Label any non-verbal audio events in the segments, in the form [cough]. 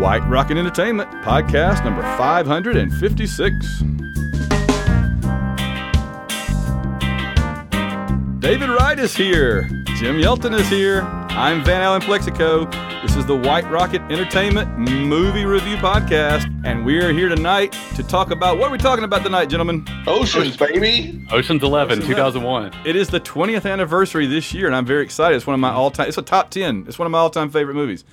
White Rocket Entertainment, podcast number 556. David Wright is here. Jim Yelton is here. I'm Van Allen Plexico. This is the White Rocket Entertainment Movie Review Podcast, and we are here tonight to talk about what are we talking about tonight, gentlemen? Oceans, baby. Ocean's 11, Ocean's 2001. It is the 20th anniversary this year, and I'm very excited. It's one of my all-time. It's a top 10. It's one of my all-time favorite movies.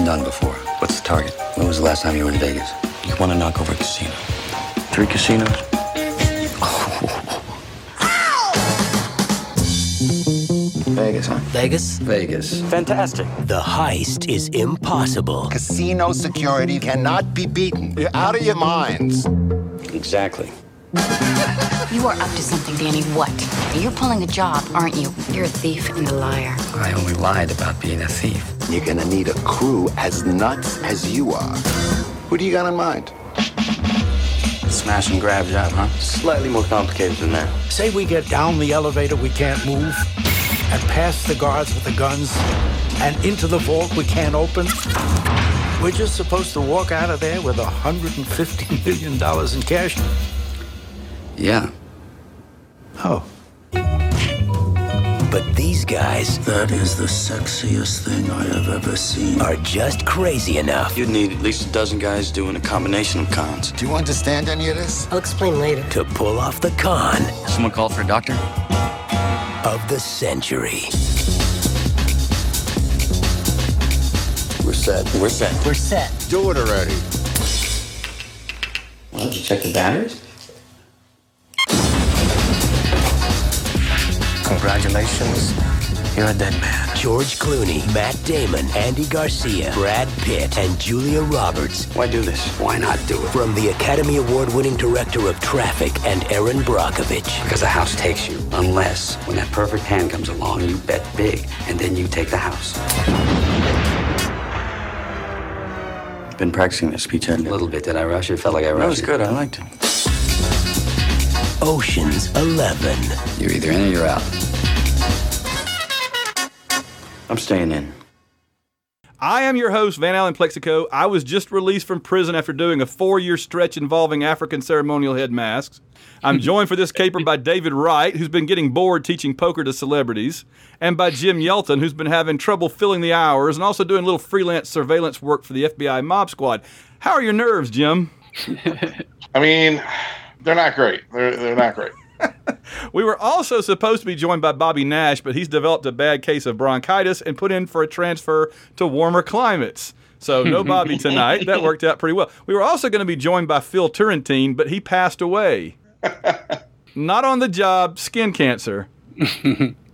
It's never been done before. What's the target? When was the last time you were in Vegas? You want to knock over a casino. Three casinos? [laughs] Vegas, huh? Vegas? Vegas. Fantastic. The heist is impossible. Casino security cannot be beaten. You're out of your minds. Exactly. [laughs] You are up to something, Danny. What? You're pulling a job, aren't you? You're a thief and a liar. I only lied about being a thief. You're gonna need a crew as nuts as you are. Who do you got in mind? Smash and grab job, huh? Slightly more complicated than that. Say we get down the elevator we can't move, and past the guards with the guns, and into the vault we can't open. We're just supposed to walk out of there with $150 [laughs] million in cash. Yeah. Oh. But these guys That is the sexiest thing I have ever seen. are just crazy enough You'd need at least a dozen guys doing a combination of cons. Do you understand any of this? I'll explain later. to pull off the con Someone called for a doctor? of the century. We're set. We're set. We're set. Do it already. Why don't you check the batteries? Congratulations. You're a dead man. George Clooney, Matt Damon, Andy Garcia, Brad Pitt, and Julia Roberts Why do this? Why not do it? from the Academy Award winning director of Traffic and Erin Brockovich. Because the house takes you. Unless, when that perfect hand comes along, you bet big, and then you take the house. Been practicing this speech, haven't? A little bit. Did I rush it? Felt like I rushed That was good. I liked it. Ocean's 11. You're either in or you're out. I'm staying in. I am your host, Van Allen Plexico. I was just released from prison after doing a four-year stretch involving African ceremonial head masks. I'm [laughs] joined for this caper by David Wright, who's been getting bored teaching poker to celebrities, and by Jim Yelton, who's been having trouble filling the hours and also doing a little freelance surveillance work for the FBI Mob Squad. How are your nerves, Jim? [laughs] I mean, they're not great. They're they're not great. [laughs] We were also supposed to be joined by Bobby Nash, but he's developed a bad case of bronchitis and put in for a transfer to warmer climates. So no [laughs] Bobby tonight. That worked out pretty well. We were also going to be joined by Phil Turrentine, but he passed away. [laughs] Not on the job, skin cancer.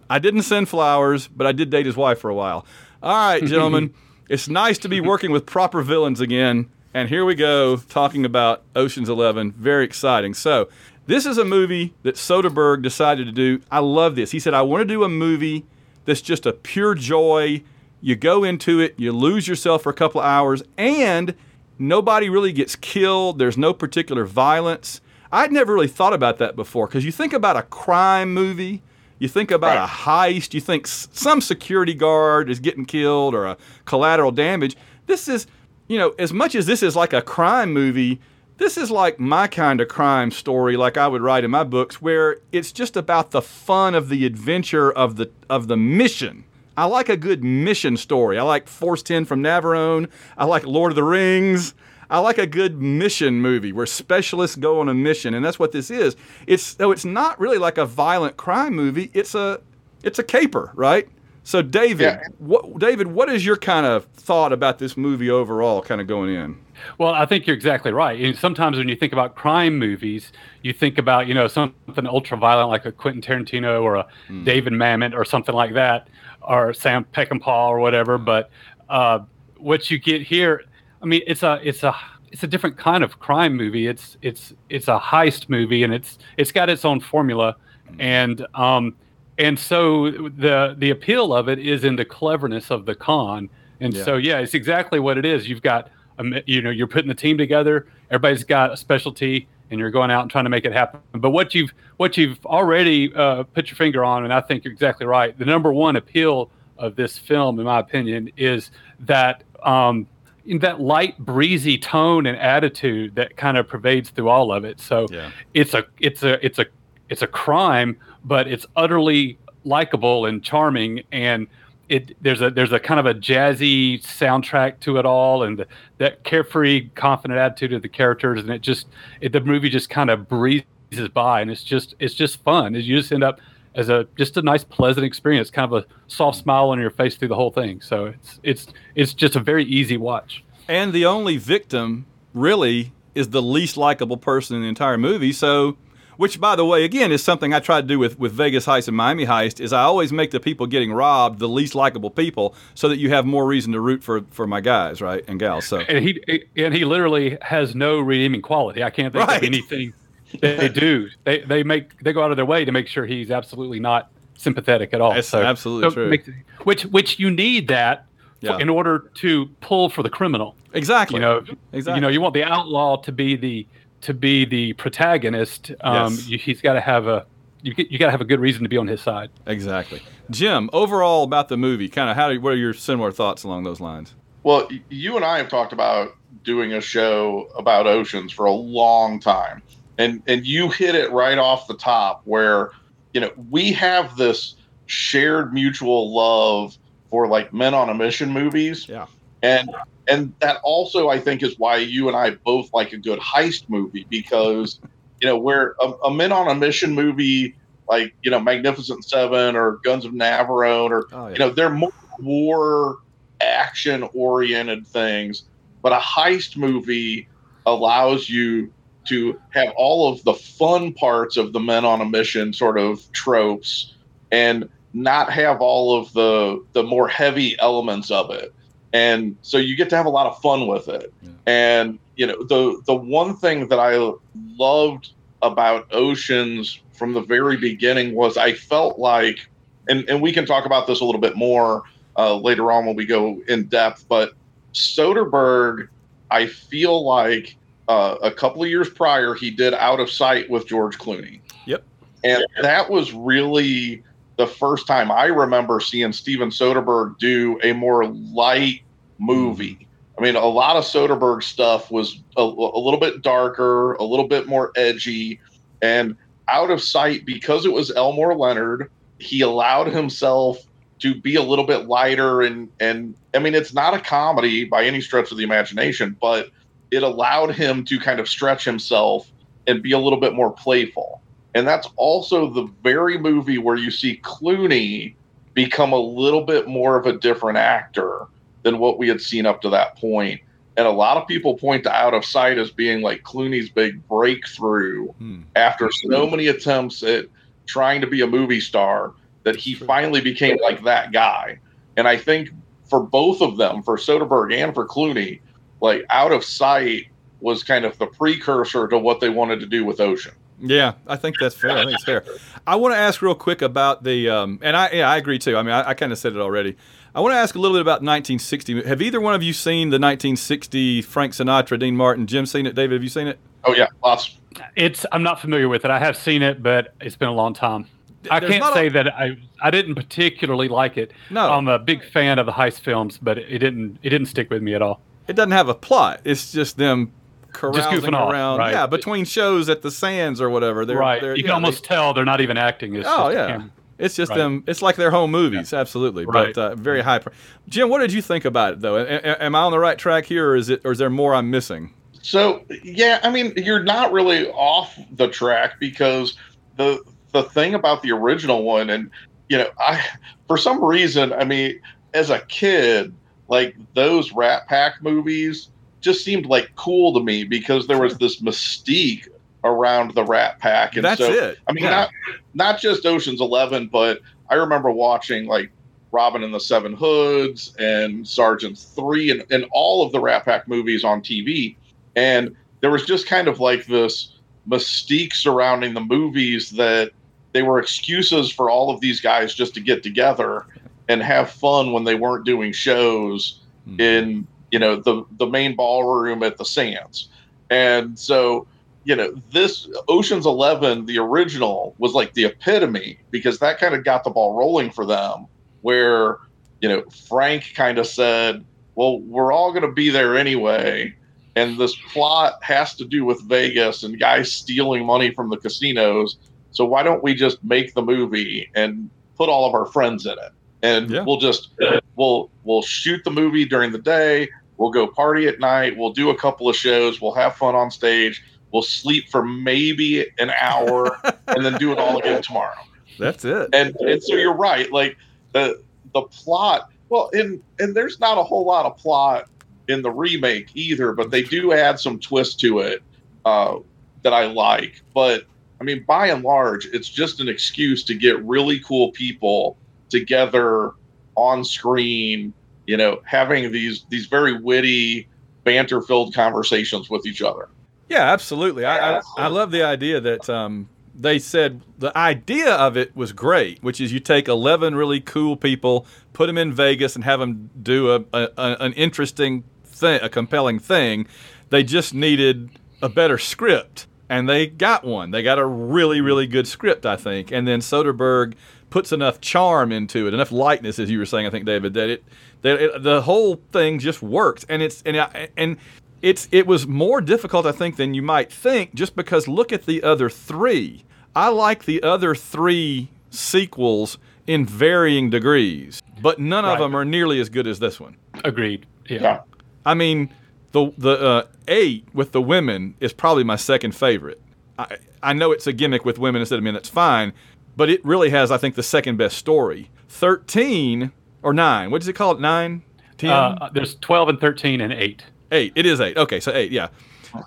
I didn't send flowers, but I did date his wife for a while. All right, gentlemen, it's nice to be working with proper villains again. And here we go, talking about Ocean's Eleven. Very exciting. So, this is a movie that Soderbergh decided to do. I love this. He said, I want to do a movie that's just a pure joy. You go into it, you lose yourself for a couple of hours, and nobody really gets killed. There's no particular violence. I'd never really thought about that before because you think about a crime movie, you think about a heist, you think some security guard is getting killed or a collateral damage. This is, you know, as much as this is like a crime movie, this is like my kind of crime story like I would write in my books where it's just about the fun of the adventure of the of the mission. I like a good mission story. I like Force 10 from Navarone. I like Lord of the Rings. I like a good mission movie where specialists go on a mission, and that's what this is. It's so it's not really like a violent crime movie. It's a it's a caper, right? So David, Yeah. what David, what is your kind of thought about this movie overall, kind of going in? Well, I think you're exactly right. And sometimes when you think about crime movies, you think about you know something ultra violent like a Quentin Tarantino or a David Mamet or something like that, or Sam Peckinpah or whatever. But uh, what you get here, I mean, it's a it's a it's a different kind of crime movie. It's it's it's a heist movie, and it's it's got its own formula, and um and so the the appeal of it is in the cleverness of the con. And Yeah. so yeah, it's exactly what it is. You've got um, you know you're putting the team together. Everybody's got a specialty, and you're going out and trying to make it happen. But what you've what you've already uh, put your finger on, and I think you're exactly right. The number one appeal of this film, in my opinion, is that um, in that light, breezy tone and attitude that kind of pervades through all of it. So Yeah. it's a it's a it's a it's a crime, but it's utterly likable and charming and it there's a there's a kind of a jazzy soundtrack to it all and the, that carefree confident attitude of the characters and it just it, the movie just kind of breezes by and it's just it's just fun you just end up as a just a nice pleasant experience kind of a soft smile on your face through the whole thing so it's it's it's just a very easy watch And the only victim really is the least likable person in the entire movie. So, which by the way, again, is something I try to do with, with Vegas Heist and Miami Heist is I always make the people getting robbed the least likable people so that you have more reason to root for, for my guys, right? And gals. So and he and he literally has no redeeming quality. I can't think Right. of anything they do. They they make they go out of their way to make sure he's absolutely not sympathetic at all. That's absolutely true. makes- which which you need that Yeah. in order to pull for the criminal. exactly. You know, Exactly. you know, you want the outlaw to be the to be the protagonist. Um, Yes. you, he's got to have a you you got to have a good reason to be on his side. Exactly. Jim, overall about the movie, kind of how do, what are your similar thoughts along those lines? Well, you and I have talked about doing a show about oceans for a long time. And and you hit it right off the top where, you know, we have this shared mutual love for like men on a mission movies. Yeah. And and that also I think is why you and I both like a good heist movie because you know where a, um, a men on a mission movie like you know Magnificent Seven or Guns of Navarone or Oh, yeah. you know they're more war action oriented things but a heist movie allows you to have all of the fun parts of the men on a mission sort of tropes and not have all of the the more heavy elements of it and so you get to have a lot of fun with it. And you know the the one thing that i loved about oceans from the very beginning was i felt like and, and we can talk about this a little bit more uh, later on when we go in depth but soderbergh i feel like uh, a couple of years prior he did out of sight with george clooney. Yep. and that was really the first time I remember seeing Steven Soderbergh do a more light movie. I mean, a lot of Soderbergh stuff was a, a little bit darker, a little bit more edgy, and out of sight because it was Elmore Leonard. He allowed himself to be a little bit lighter, and and I mean, it's not a comedy by any stretch of the imagination, but it allowed him to kind of stretch himself and be a little bit more playful. And that's also the very movie where you see Clooney become a little bit more of a different actor than what we had seen up to that point. And a lot of people point to Out of Sight as being like Clooney's big breakthrough Hmm. after so many attempts at trying to be a movie star that he finally became like that guy. And I think for both of them, for Soderbergh and for Clooney, like Out of Sight was kind of the precursor to what they wanted to do with Ocean. Yeah, I think that's fair. I think it's fair. I want to ask real quick about the, um, and I yeah, I agree too. I mean, I, I kind of said it already. I want to ask a little bit about 1960. Have either one of you seen the 1960 Frank Sinatra, Dean Martin? Jim seen it? David, have you seen it? Oh yeah, lots. It's I'm not familiar with it. I have seen it, but it's been a long time. I There's can't not a- say that I I didn't particularly like it. No. I'm a big fan of the heist films, but it didn't it didn't stick with me at all. It doesn't have a plot. It's just them carousing goofing off, around. right. Yeah, between shows at the Sands or whatever. They're, right. They're, you can yeah, almost tell they're not even acting. It's oh just yeah. Camera. It's just Right. them. It's like their home movies, absolutely. Right. But uh, very high. Pr- Jim, what did you think about it though? A- a- am I on the right track here, or is it, or is there more I'm missing? So yeah, I mean, you're not really off the track because the the thing about the original one, and you know, I for some reason, I mean, as a kid, like those Rat Pack movies just seemed like cool to me because there was this mystique around the Rat Pack, and That's so it. I mean, Yeah. not not just Ocean's Eleven, but I remember watching like Robin and the Seven Hoods and Sergeant Three and, and all of the Rat Pack movies on TV. And there was just kind of like this mystique surrounding the movies that they were excuses for all of these guys just to get together and have fun when they weren't doing shows Hmm. in you know the the main ballroom at the Sands. And so you know, this Ocean's Eleven, the original, was like the epitome because that kind of got the ball rolling for them. Where you know, Frank kind of said, "Well, we're all going to be there anyway." And this plot has to do with Vegas and guys stealing money from the casinos. So why don't we just make the movie and put all of our friends in it? And Yeah. we'll just we'll we'll shoot the movie during the day. We'll go party at night. We'll do a couple of shows. We'll have fun on stage. We'll sleep for maybe an hour [laughs] and then do it all again tomorrow. That's it. And and so you're right. Like the the plot. Well, and and there's not a whole lot of plot in the remake either, but they do add some twist to it uh, that I like. But I mean, by and large, it's just an excuse to get really cool people together on screen. You know, having these these very witty, banter filled conversations with each other. Yeah, absolutely. I, I, I love the idea that um, they said the idea of it was great, which is you take 11 really cool people, put them in Vegas, and have them do a, a, a- an interesting thing, a compelling thing. They just needed a better script, and they got one. They got a really, really good script, I think. And then Soderbergh puts enough charm into it, enough lightness, as you were saying, I think, David, that it that it, the whole thing just works. And it's and I- and it's it was more difficult, I think, than you might think, just because look at the other three. I like the other three sequels in varying degrees, but none of them are nearly as good as this one. Agreed. Yeah. Yeah. I mean, the the uh, eight with the women is probably my second favorite. I I know it's a gimmick with women instead of men. That's fine, but it really has, I think, the second best story. Thirteen or nine? What does it call it? Nine? Ten? Uh, there's 12 and 13 and 8. Eight. It is eight. Okay, so eight. Yeah,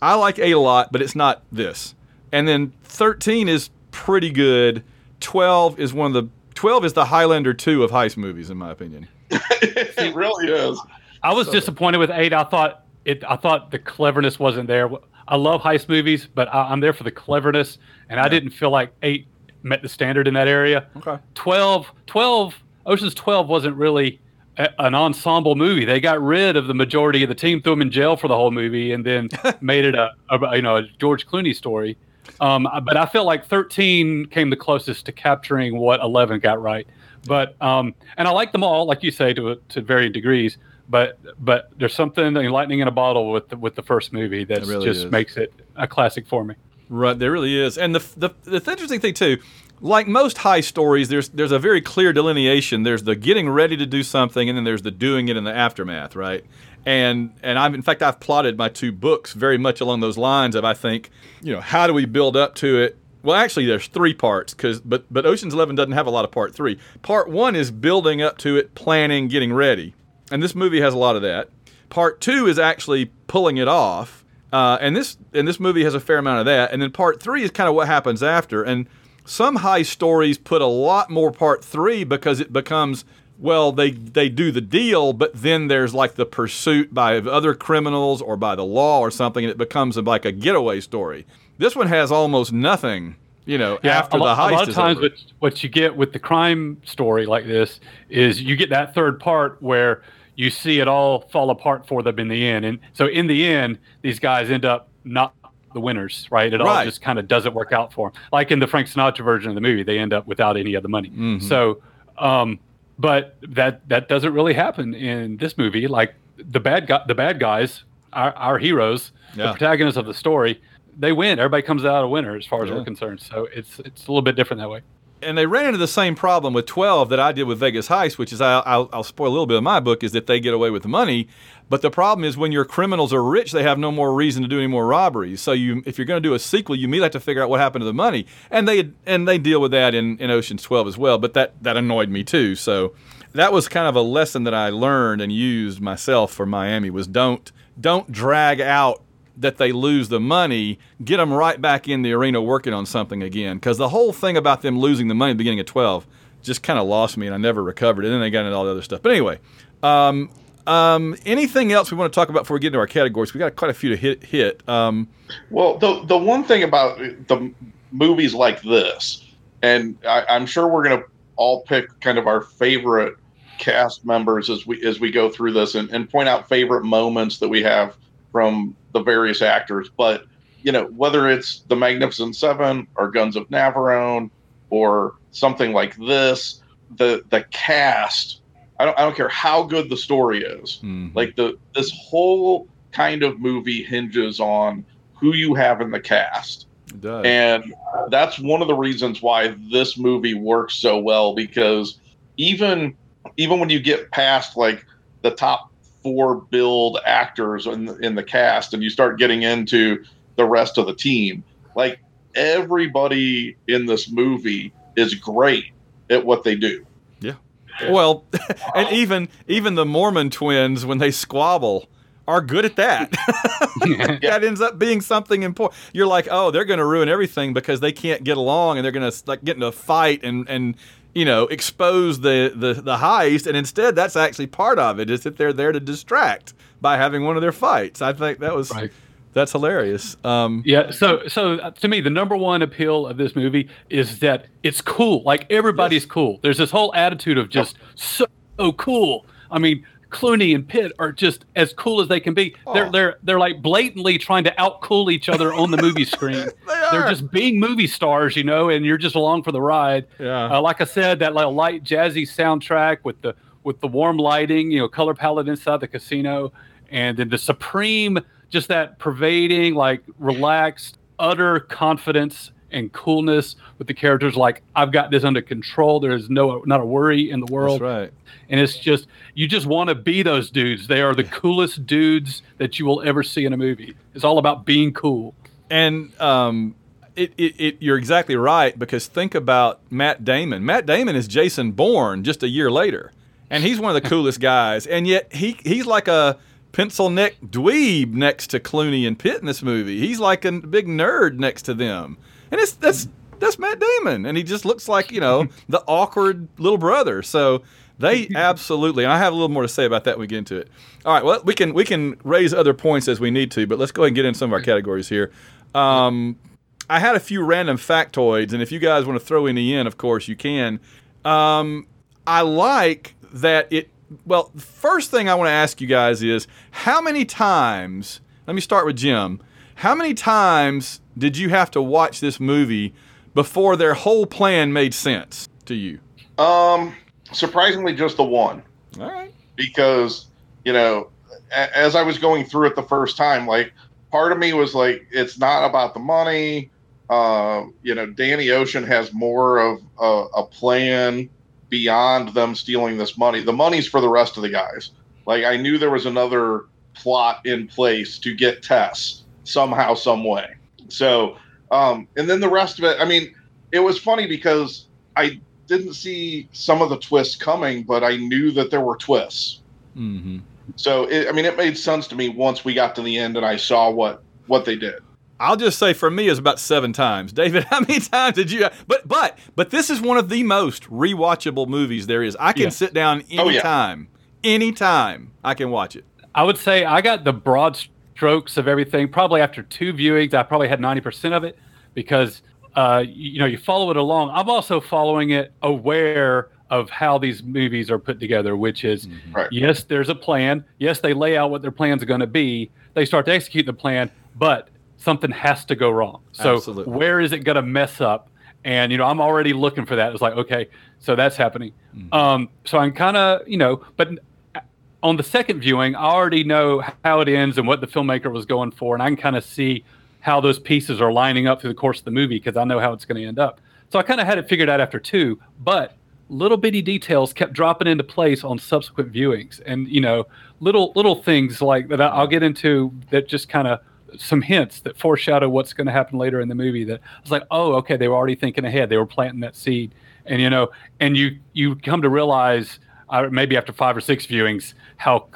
I like eight a lot, but it's not this. And then thirteen is pretty good. Twelve is one of the twelve is the Highlander two of heist movies, in my opinion. [laughs] it really is. I was disappointed with 8. I thought it I thought the cleverness wasn't there. I love heist movies, but I, I'm there for the cleverness and I didn't feel like 8 met the standard in that area. Okay. 12 12 Ocean's 12 wasn't really a, an ensemble movie. They got rid of the majority of the team, threw them in jail for the whole movie, and then [laughs] made it a, a you know a George Clooney story. Um, but I felt like 13 came the closest to capturing what 11 got right. But um, and I like them all, like you say, to to varying degrees. But but there's something lightning in a bottle with the, with the first movie that really just is. makes it a classic for me. Right, there really is, and the the the interesting thing too, like most high stories, there's there's a very clear delineation. There's the getting ready to do something, and then there's the doing it in the aftermath, right? And and I've in fact I've plotted my two books very much along those lines of I think you know how do we build up to it. Well, actually, there's three parts because but but Ocean's Eleven doesn't have a lot of part three. Part one is building up to it, planning, getting ready, and this movie has a lot of that. Part two is actually pulling it off, uh, and this and this movie has a fair amount of that. And then part three is kind of what happens after. And some high stories put a lot more part three because it becomes well they they do the deal, but then there's like the pursuit by other criminals or by the law or something, and it becomes like a getaway story. This one has almost nothing. You know, after a, the heist a lot of times what, what you get with the crime story like this is you get that third part where you see it all fall apart for them in the end and so in the end these guys end up not the winners right? It all just kind of doesn't work out for them like in the frank sinatra version of the movie they end up without any of the money. Mm-hmm. so um but that that doesn't really happen in this movie. Like the bad guy the bad guys our, our heroes Yeah. the protagonists of the story they win. Everybody comes out a winner as far as Yeah. we're concerned. So it's it's a little bit different that way and they ran into the same problem with 12 that I did with Vegas Heist, which is I'll, I'll, I'll spoil a little bit of my book, is that they get away with the money. But the problem is when your criminals are rich, they have no more reason to do any more robberies. So you, if you're going to do a sequel, you immediately have to figure out what happened to the money, and they and they deal with that in, in Ocean's 12 as well. But that that annoyed me too. So that was kind of a lesson that I learned and used myself for Miami was don't don't drag out that they lose the money, get them right back in the arena working on something again. Because the whole thing about them losing the money at the beginning of 12 just kind of lost me and I never recovered. And then they got into all the other stuff. But anyway, um, um, anything else we want to talk about before we get into our categories? We got quite a few to hit. hit. Um, Well, the the one thing about the movies like this, and I, I'm sure we're gonna all pick kind of our favorite cast members as we as we go through this, and, and point out favorite moments that we have from the various actors. But you know, whether it's the Magnificent Seven or Guns of Navarone or something like this, the the cast I don't I don't care how good the story is. Mhm. Like the this whole kind of movie hinges on who you have in the cast. It does. And that's one of the reasons why this movie works so well because even even when you get past like the top four build actors in the, in the cast and you start getting into the rest of the team, like everybody in this movie is great at what they do. Yeah. Well, [laughs] and even even the Mormon twins when they squabble are good at that. [laughs] [laughs] that ends up being something important. You're like, oh, they're going to ruin everything because they can't get along and they're going to like get into a fight and and you know expose the the the heist. And instead, that's actually part of it is that they're there to distract by having one of their fights. I think that was Right. that's hilarious. Um, Yeah, so so uh, to me, the number one appeal of this movie is that it's cool. Like everybody's cool. There's this whole attitude of just so, cool. I mean, Clooney and Pitt are just as cool as they can be. They're Oh. they're they're like blatantly trying to outcool each other on the movie [laughs] screen. They are. They're just being movie stars, you know, and you're just along for the ride. Yeah. Uh, like I said, that little light jazzy soundtrack with the with the warm lighting, you know, color palette inside the casino, and then the supreme, just that pervading, like relaxed, utter confidence and coolness with the characters. Like I've got this under control. There is no not a worry in the world, that's right. and it's just you just want to be those dudes. They are the coolest dudes that you will ever see in a movie. It's all about being cool. And um, it, it, it, you're exactly right because think about Matt Damon. Matt Damon is Jason Bourne just a year later, and he's one of the [laughs] coolest guys. And yet he he's like a pencil neck dweeb next to Clooney and Pitt in this movie. He's like a big nerd next to them, and it's that's that's Matt Damon, and he just looks like you know [laughs] the awkward little brother. So. They absolutely, and I have a little more to say about that when we get into it. All right, well, we can we can raise other points as we need to, but let's go ahead and get into some of our categories here. Um, I had a few random factoids, and if you guys want to throw any in, of course you can. Um, I like that it. Well, the first thing I want to ask you guys is how many times. Let me start with Jim. How many times did you have to watch this movie before their whole plan made sense to you? Um, surprisingly, just the one. All right. because you know a- as i was going through it the first time like part of me was like it's not about the money um, you know danny ocean has more of a, a plan beyond them stealing this money the money's for the rest of the guys like i knew there was another plot in place to get tess somehow some way so um, and then the rest of it i mean it was funny because i didn't see some of the twists coming, but I knew that there were twists. Mm-hmm. So it, I mean, it made sense to me once we got to the end and I saw what what they did. I'll just say for me it's about seven times. [laughs] David, how many times did you? But but but this is one of the most rewatchable movies there is. I can Yeah. sit down Oh, yeah. anytime, anytime I can watch it. I would say I got the broad strokes of everything. Probably after two viewings, I probably had ninety percent of it because uh, you, you know you follow it along. I'm also following it aware of how these movies are put together, which is Right. yes, there's a plan. Yes, they lay out what their plans are going to be. They start to execute the plan, but something has to go wrong. So Absolutely. where is it going to mess up? And you know, I'm already looking for that. It's like okay, so that's happening. Um, so I'm kind of you know, but on the second viewing, I already know how it ends and what the filmmaker was going for, and I can kind of see how those pieces are lining up through the course of the movie because I know how it's going to end up. So I kind of had it figured out after two, but little bitty details kept dropping into place on subsequent viewings, and you know, little little things like that I'll get into that just kind of some hints that foreshadow what's going to happen later in the movie. That I was like, oh, okay, they were already thinking ahead. They were planting that seed, and you know, and you you come to realize uh, maybe after five or six viewings, how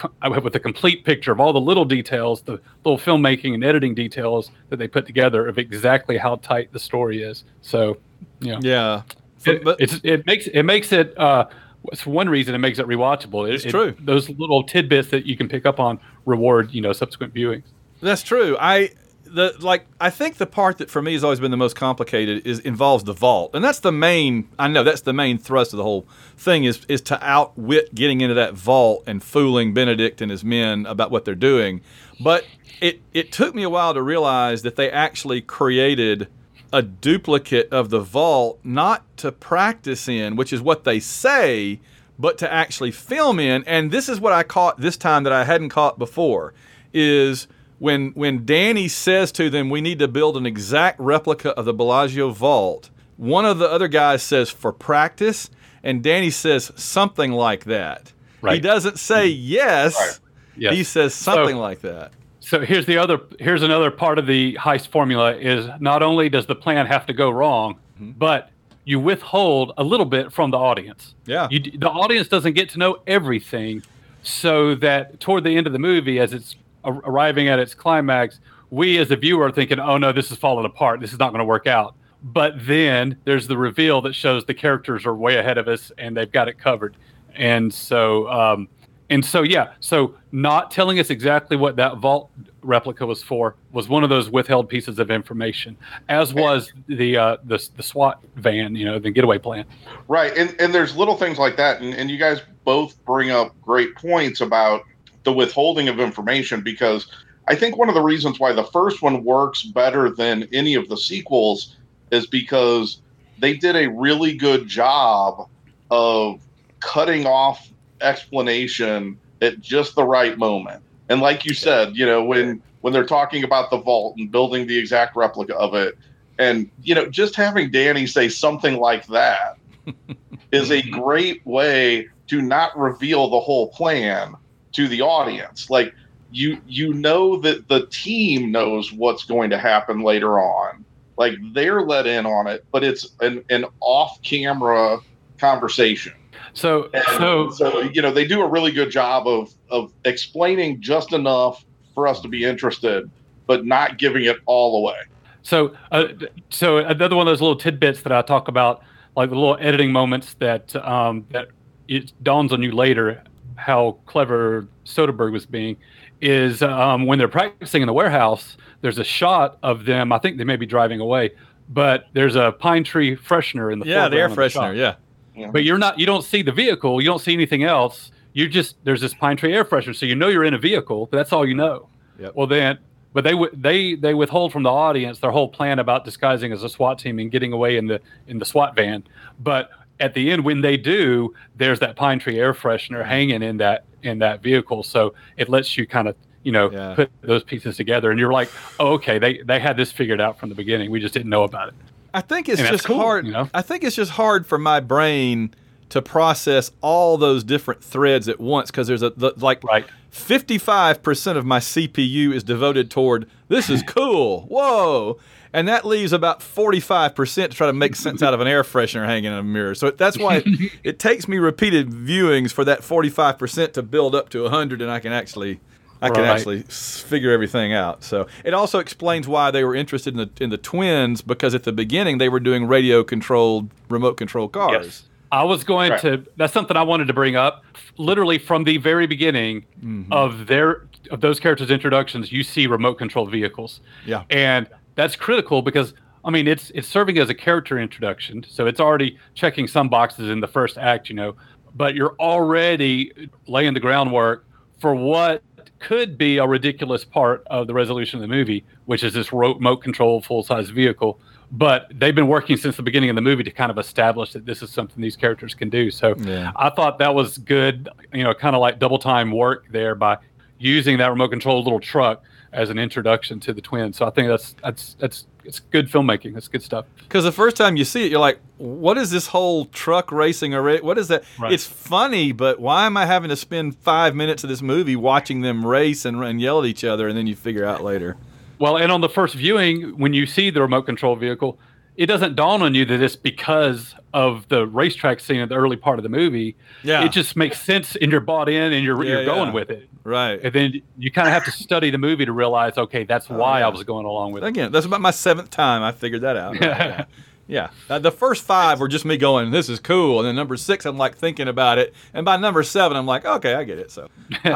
with a complete picture of all the little details, the little filmmaking and editing details that they put together of exactly how tight the story is. So, you know, Yeah. it, but- it makes it makes it. Uh, it's one reason it makes it rewatchable. It- It's it- true. Those little tidbits that you can pick up on reward, you know, subsequent viewings. That's true. I the like I think the part that for me has always been the most complicated is involves the vault. And that's the main I know that's the main thrust of the whole thing is is to outwit getting into that vault and fooling Benedict and his men about what they're doing. But it it took me a while to realize that they actually created a duplicate of the vault not to practice in, which is what they say, but to actually film in. And this is what I caught this time that I hadn't caught before is when when Danny says to them, "We need to build an exact replica of the Bellagio vault." One of the other guys says, "For practice," and Danny says something like that. He doesn't say yes. Right. Yes. He says something So- like that. So here's the other here's another part of the heist formula is not only does the plan have to go wrong, Mm-hmm. but you withhold a little bit from the audience. Yeah. You, the audience doesn't get to know everything, so that toward the end of the movie, as it's arriving at its climax, we as a viewer are thinking, "Oh no, this is falling apart. This is not going to work out." But then there's the reveal that shows the characters are way ahead of us and they've got it covered. And so, um, and so, yeah. So, not telling us exactly what that vault replica was for was one of those withheld pieces of information, as was the uh, the the SWAT van, you know, the getaway plan. Right. And and there's little things like that. And, and you guys both bring up great points about the withholding of information because I think one of the reasons why the first one works better than any of the sequels is because they did a really good job of cutting off explanation at just the right moment. And like you said, you know, when when they're talking about the vault and building the exact replica of it, and you know, just having Danny say something like that [laughs] is a great way to not reveal the whole plan to the audience. Like you you know that the team knows what's going to happen later on. Like they're let in on it, but it's an, an off-camera conversation. So, And so so you know they do a really good job of of explaining just enough for us to be interested, but not giving it all away. So, uh, so another one of those little tidbits that I talk about, like the little editing moments that um, that it dawns on you later how clever Soderbergh was being, is um, when they're practicing in the warehouse. There's a shot of them. I think they may be driving away, but there's a pine tree freshener in the Yeah, the air freshener. shot. Yeah. But you're not. You don't see the vehicle. You don't see anything else. You just there's this pine tree air freshener, so you know you're in a vehicle. But that's all you know. Yep. Well then, but they wi- they they withhold from the audience their whole plan about disguising as a SWAT team and getting away in the in the SWAT van. But at the end, when they do, there's that pine tree air freshener mm-hmm. hanging in that in that vehicle. So it lets you kind of you know Yeah. put those pieces together, and you're like, oh, okay, they they had this figured out from the beginning. We just didn't know about it. I think it's And just cool, hard. you know? I think it's just hard for my brain to process all those different threads at once because there's a the, like Right. 55% of my CPU is devoted toward this is [laughs] cool. Whoa. And that leaves about 45% to try to make sense out of an air freshener hanging in a mirror. So that's why it, [laughs] it takes me repeated viewings for that 45% to build up to 100 and I can actually I can Right. actually figure everything out. So it also explains why they were interested in the in the twins because at the beginning they were doing radio controlled remote control cars. Yes. I was going Right. to. That's something I wanted to bring up. Literally from the very beginning Mm-hmm. of their of those characters' introductions, you see remote controlled vehicles. Yeah. and that's critical because I mean it's it's serving as a character introduction, so it's already checking some boxes in the first act, you know. But you're already laying the groundwork for what could be a ridiculous part of the resolution of the movie, which is this remote controlled full size vehicle. But they've been working since the beginning of the movie to kind of establish that this is something these characters can do. So Yeah. I thought that was good, you know, kind of like double time work there by using that remote controlled little truck as an introduction to the twins. So I think that's that's that's it's good filmmaking. That's good stuff. Because the first time you see it, you're like, "What is this whole truck racing? Or what is that?" Right. It's funny, but why am I having to spend five minutes of this movie watching them race and, and yell at each other, and then you figure out later? Well, and on the first viewing, when you see the remote control vehicle, it doesn't dawn on you that it's because of the racetrack scene at the early part of the movie. Yeah. It just makes sense and you're bought in and you're, Yeah, you're going yeah. with it. Right. And then you kind of have to study the movie to realize, okay, that's why Oh, yeah. I was going along with it. Again, that's about my seventh time I figured that out. yeah. [laughs] Yeah. Uh, the first five were just me going, "This is cool," and then number six, I'm like thinking about it, and by number seven, I'm like, "Okay, I get it." So [laughs]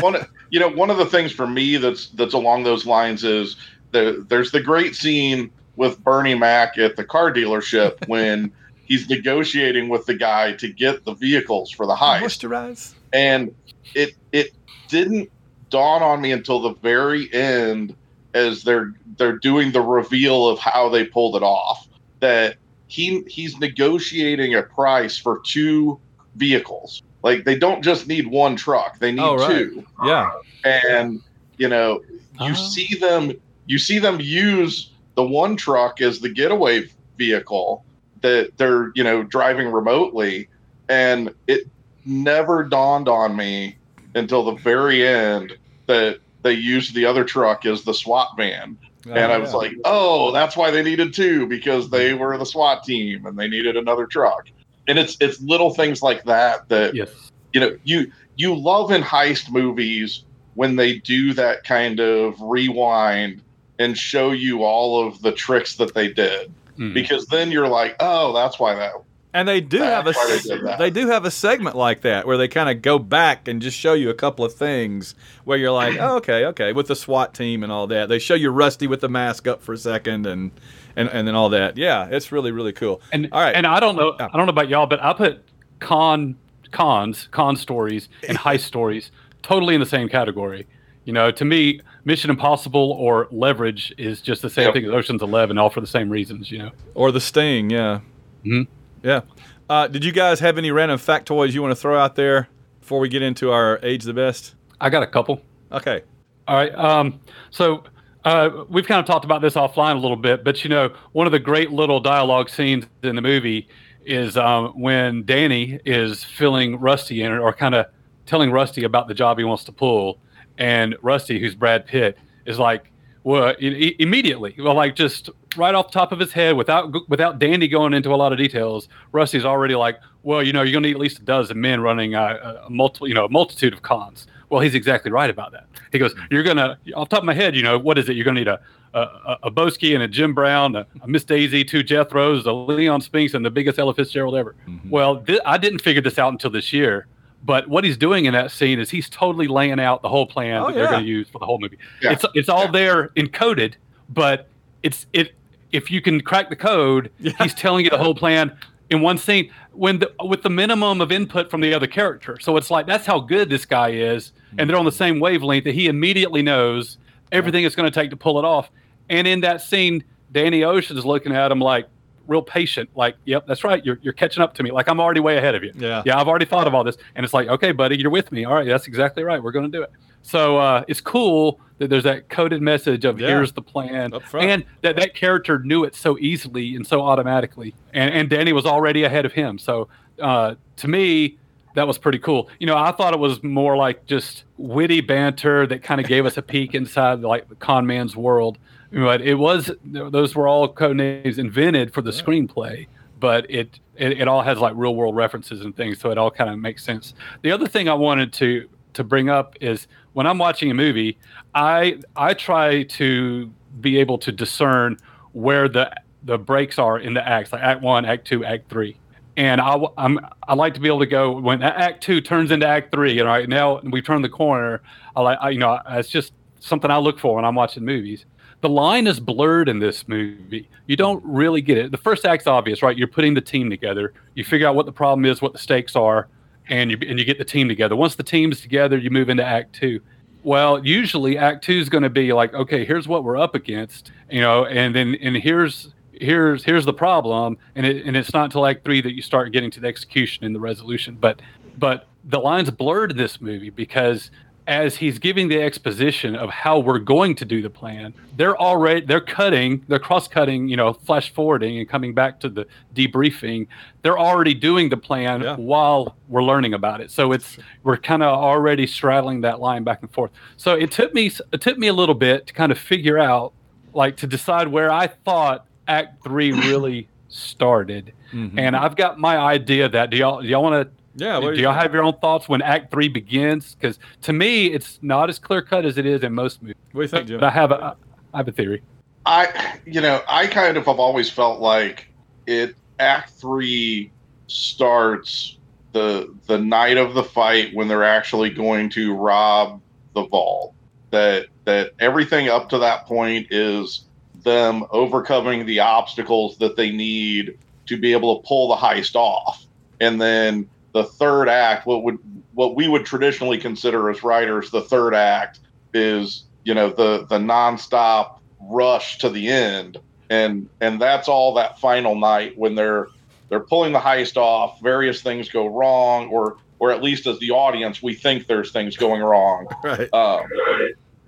one you know one of the things for me that's that's along those lines is the, there's the great scene with Bernie Mac at the car dealership [laughs] when he's negotiating with the guy to get the vehicles for the heist moisturize. and it it didn't dawn on me until the very end as they're they're doing the reveal of how they pulled it off that he he's negotiating a price for two vehicles. Like they don't just need one truck; they need Oh, right. two. Yeah. And you know, you Oh. see them, you see them use the one truck is the getaway vehicle that they're you know driving remotely, and it never dawned on me until the very end that they used the other truck as the SWAT van. Oh, and I was Oh, like, oh, that's why they needed two because they were the SWAT team and they needed another truck. And it's it's little things like that that Yes. you know you you love in heist movies when they do that kind of rewind and show you all of the tricks that they did Mhm. because then you're like, oh, that's why that. And they do have a they they do have a segment like that where they kind of go back and just show you a couple of things where you're like, oh, okay, okay, with the SWAT team and all that. They show you Rusty with the mask up for a second and and and then all that. Yeah, it's really really cool. And all right, and I don't know, I don't know about y'all, but I put con cons, con stories, and [laughs] heist stories totally in the same category. You know, to me, Mission Impossible or Leverage is just the same Yep. thing as Ocean's Eleven, all for the same reasons. You know. or the Sting, yeah, Mhm. yeah. Uh, did you guys have any random factoids you want to throw out there before we get into our age the best? I got a couple. Okay, All right. Um, so uh, we've kind of talked about this offline a little bit, but you know, one of the great little dialogue scenes in the movie is um, when Danny is filling Rusty in, or kind of telling Rusty about the job he wants to pull, and Rusty, who's Brad Pitt, is like, well, i- immediately, well, like just right off the top of his head, without without Danny going into a lot of details, Rusty's already like, well, you know, you're gonna need at least a dozen men running uh, a, a multiple, you know, a multitude of cons. Well, he's exactly right about that. He goes, you're gonna, off the top of my head, you know, what is it? You're gonna need a a, a, a Boesky and a Jim Brown, a, a Miss Daisy, two Jethros, a Leon Spinks, and the biggest Ella Fitzgerald ever. Mm-hmm. Well, thi- I didn't figure this out until this year. But what he's doing in that scene is he's totally laying out the whole plan Oh, that they're going to use for the whole movie. Yeah. It's it's all there encoded, but it's it if you can crack the code, he's telling you the whole plan in one scene when the, with the minimum of input from the other character. So it's like that's how good this guy is, and hmm. they're on the same wavelength that he immediately knows everything it's going to take to pull it off. And in that scene, Danny Ocean's looking at him like real patient, like, "Yep, that's right. You're you're catching up to me. Like I'm already way ahead of you. Yeah. yeah, I've already thought of all this." And it's like, "Okay, buddy, you're with me. All right, that's exactly right. We're going to do it." So uh, it's cool that there's that coded message of Yeah. here's the plan, and that that character knew it so easily and so automatically, and and Danny was already ahead of him. So uh, to me, that was pretty cool. You know, I thought it was more like just witty banter that kind of gave us a peek inside like the con man's world. But it was those were all code names invented for the screenplay, but it, it it all has like real world references and things, so it all kind of makes sense. The other thing I wanted to to bring up is when I'm watching a movie, I I try to be able to discern where the the breaks are in the acts, like Act One, Act Two, Act Three. And I, am I like to be able to go when Act Two turns into Act Three, and right now we turn the corner. I like, I, you know, it's just something I look for when I'm watching movies. The line is blurred in this movie. You don't really get it. The first act's obvious, right? You're putting the team together. You figure out what the problem is, what the stakes are, and you and you get the team together. Once the team's together, you move into Act Two. Well, usually Act Two is going to be like, okay, here's what we're up against, you know, and then and here's here's here's the problem, and it, and it's not until Act Three that you start getting to the execution and the resolution. But but the lines blurred in this movie because as he's giving the exposition of how we're going to do the plan, they're already they're cutting, they're cross-cutting, you know, flash forwarding and coming back to the debriefing. They're already doing the plan Yeah. while we're learning about it. So it's we're kind of already straddling that line back and forth. So it took me it took me a little bit to kind of figure out like to decide where I thought Act 3 [laughs] really started. Mhm. And I've got my idea of that do y'all do y'all want to Yeah, what do do you y'all have your own thoughts when Act Three begins? Because to me, it's not as clear cut as it is in most movies. What do you think, Jim? But I have a, I have a theory. I, you know, I kind of have always felt like it. Act three starts the the night of the fight when they're actually going to rob the vault. That that everything up to that point is them overcoming the obstacles that they need to be able to pull the heist off, and then the third act, what would what we would traditionally consider as writers, the third act is you know the the nonstop rush to the end and and that's all that final night when they're they're pulling the heist off. Various things go wrong, or or at least as the audience, we think there's things going wrong. Right. Um,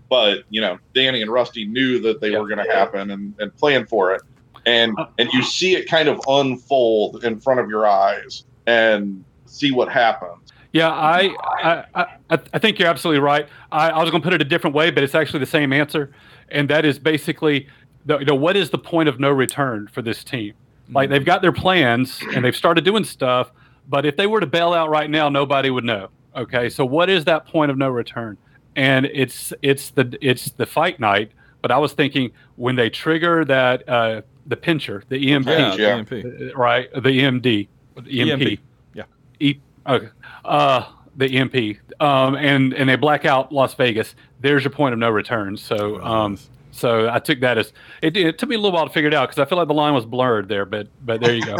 but you know, Danny and Rusty knew that they were going to happen and, and plan for it, and uh, and you see it kind of unfold in front of your eyes and see what happens. Yeah, I I, I, I think you're absolutely right. I, I was going to put it a different way, but it's actually the same answer, and that is basically, the, you know, what is the point of no return for this team? Like they've mm-hmm. got their plans and they've started doing stuff, but if they were to bail out right now, nobody would know. Okay, so what is that point of no return? And it's it's the it's the fight night. But I was thinking when they trigger that uh, the pincher, the EMP, Yeah, Yeah. EMP. uh, right? The EMD, EMP, EMP, yeah. E, okay. uh, the EMP, um, and and they black out Las Vegas. There's your point of no return. So, um, so I took that as it, it took me a little while to figure it out because I feel like the line was blurred there, but but there you go.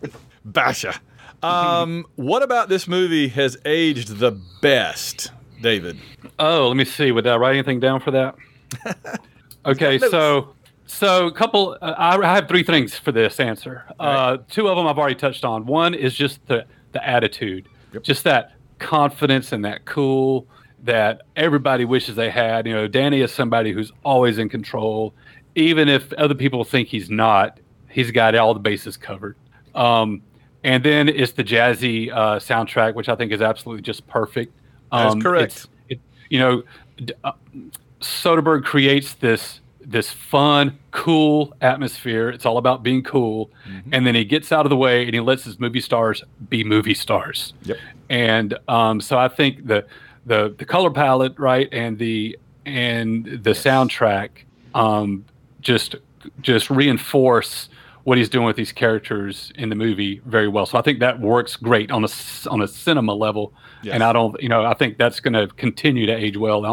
[laughs] Basher. Um, what about this movie has aged the best, David? oh, let me see. Would I write anything down for that? [laughs] Okay, so so a couple. Uh, I I have three things for this answer. Uh, two of them I've already touched on. One is just the the attitude, just that confidence and that cool that everybody wishes they had. You know, Danny is somebody who's always in control, even if other people think he's not. He's got all the bases covered. Um, and then it's the jazzy uh, soundtrack, which I think is absolutely just perfect. That's Um, correct. it's- It, you know, uh, Soderbergh creates this this fun, cool atmosphere. It's all about being cool, and then he gets out of the way and he lets his movie stars be movie stars. Yep. And um, so I think the the the color palette, right, and the and the soundtrack, um, just just reinforce what he's doing with these characters in the movie very well. So I think that works great on a s- on a cinema level. Yes. And I don't, you know, I think that's going to continue to age well.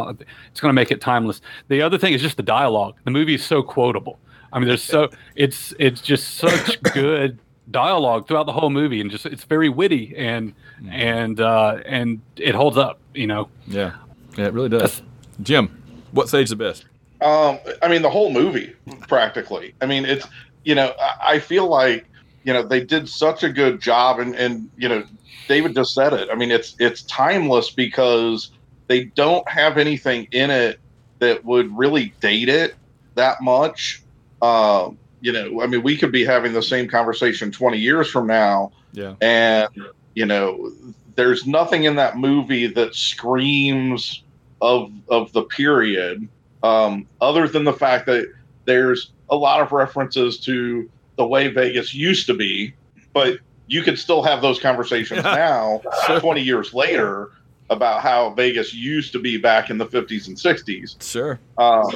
It's going to make it timeless. The other thing is just the dialogue. The movie is so quotable. I mean, there's so [laughs] it's it's just such [laughs] good dialogue throughout the whole movie, and just it's very witty and and uh, and it holds up. You know, Yeah, yeah, it really does. Jim, what's aged the best? Um, I mean, the whole movie, practically. I mean, it's you know, I, I feel like you know they did such a good job, and and you know, David just said it. I mean, it's it's timeless because they don't have anything in it that would really date it that much. Um, you know, I mean, we could be having the same conversation 20 years from now, Yeah, and you know there's nothing in that movie that screams of of the period um, other than the fact that there's a lot of references to the way Vegas used to be, but you could still have those conversations now, [laughs] 20 years later, about how Vegas used to be back in the 50s and 60s.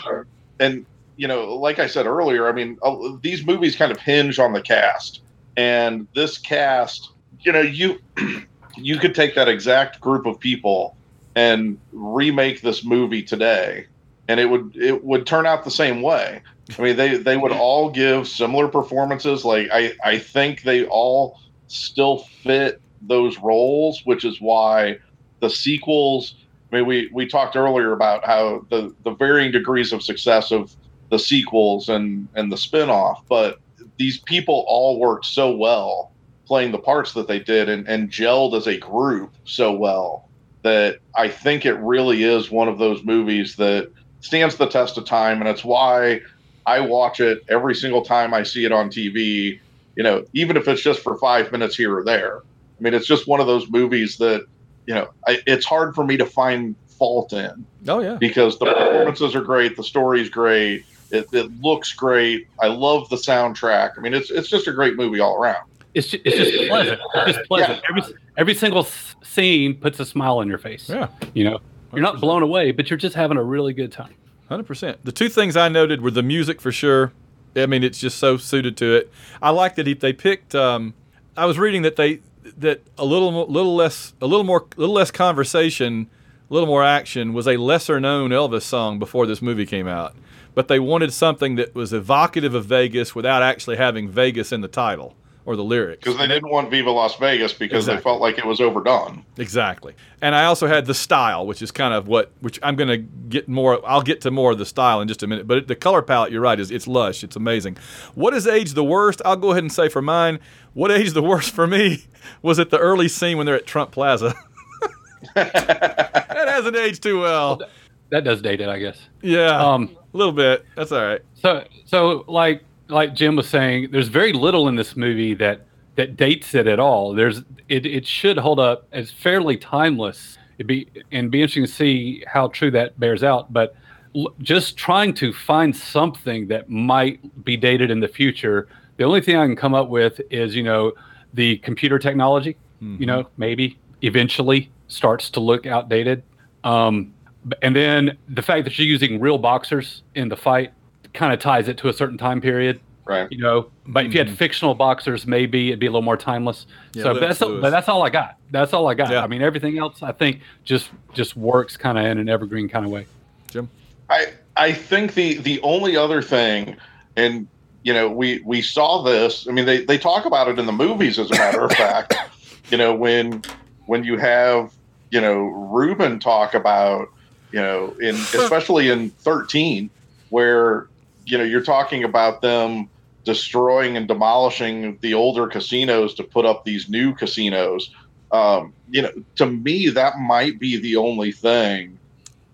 sure. Uh, and you know, like I said earlier, I mean, uh, these movies kind of hinge on the cast, and this cast, you know, you [clears throat] you could take that exact group of people and remake this movie today, and it would it would turn out the same way. I mean, they they would all give similar performances. Like I I think they all still fit those roles, which is why the sequels. I mean, we we talked earlier about how the the varying degrees of success of the sequels and and the spin-off, but these people all worked so well playing the parts that they did and, and gelled as a group so well that I think it really is one of those movies that stands the test of time, and it's why I watch it every single time I see it on TV. You know, even if it's just for five minutes here or there. I mean, it's just one of those movies that you know I, it's hard for me to find fault in Oh yeah, because the performances are great, the story's great, it, it looks great. I love the soundtrack. I mean, it's it's just a great movie all around. it's just, it's just pleasant. It's just pleasant. Every every single scene puts a smile on your face. yeah. You know, you're not blown away, but you're just having a really good time. Hundred percent. The two things I noted were the music for sure. I mean, it's just so suited to it. I like that he, they picked. Um, I was reading that they that a little little less a little more a little less conversation, a little more action was a lesser known Elvis song before this movie came out. But they wanted something that was evocative of Vegas without actually having Vegas in the title, or the lyrics. Because they didn't want Viva Las Vegas because Exactly. they felt like it was overdone. Exactly. And I also had the style, which is kind of what which I'm going to get more I'll get to more of the style in just a minute, but the color palette, you're right, is it's lush, it's amazing. What is age the worst? I'll go ahead and say for mine, what age the worst for me [laughs] was at the early scene when they're at Trump Plaza. [laughs] that hasn't aged too well. That does date it, I guess. Yeah. Um, a little bit. That's all right. So, so like like Jim was saying, there's very little in this movie that that dates it at all. There's it, it should hold up as fairly timeless. It'd be and be interesting to see how true that bears out. But l- just trying to find something that might be dated in the future. The only thing I can come up with is you know the computer technology. You know maybe eventually starts to look outdated. Um, and then the fact that you're using real boxers in the fight kind of ties it to a certain time period. Right. You know, but if you had mm-hmm. fictional boxers, maybe it'd be a little more timeless. Yeah, so Lennox that's Lewis. but that's all I got. That's all I got. Yeah. I mean, everything else I think just just works kind of in an evergreen kind of way. Jim. I I think the the only other thing, and you know, we we saw this. I mean, they they talk about it in the movies, as a matter of fact. [coughs] You know, when when you have you know Ruben talk about you know in [laughs] especially in thirteen, where you know you're talking about them destroying and demolishing the older casinos to put up these new casinos. Um, you know, to me, that might be the only thing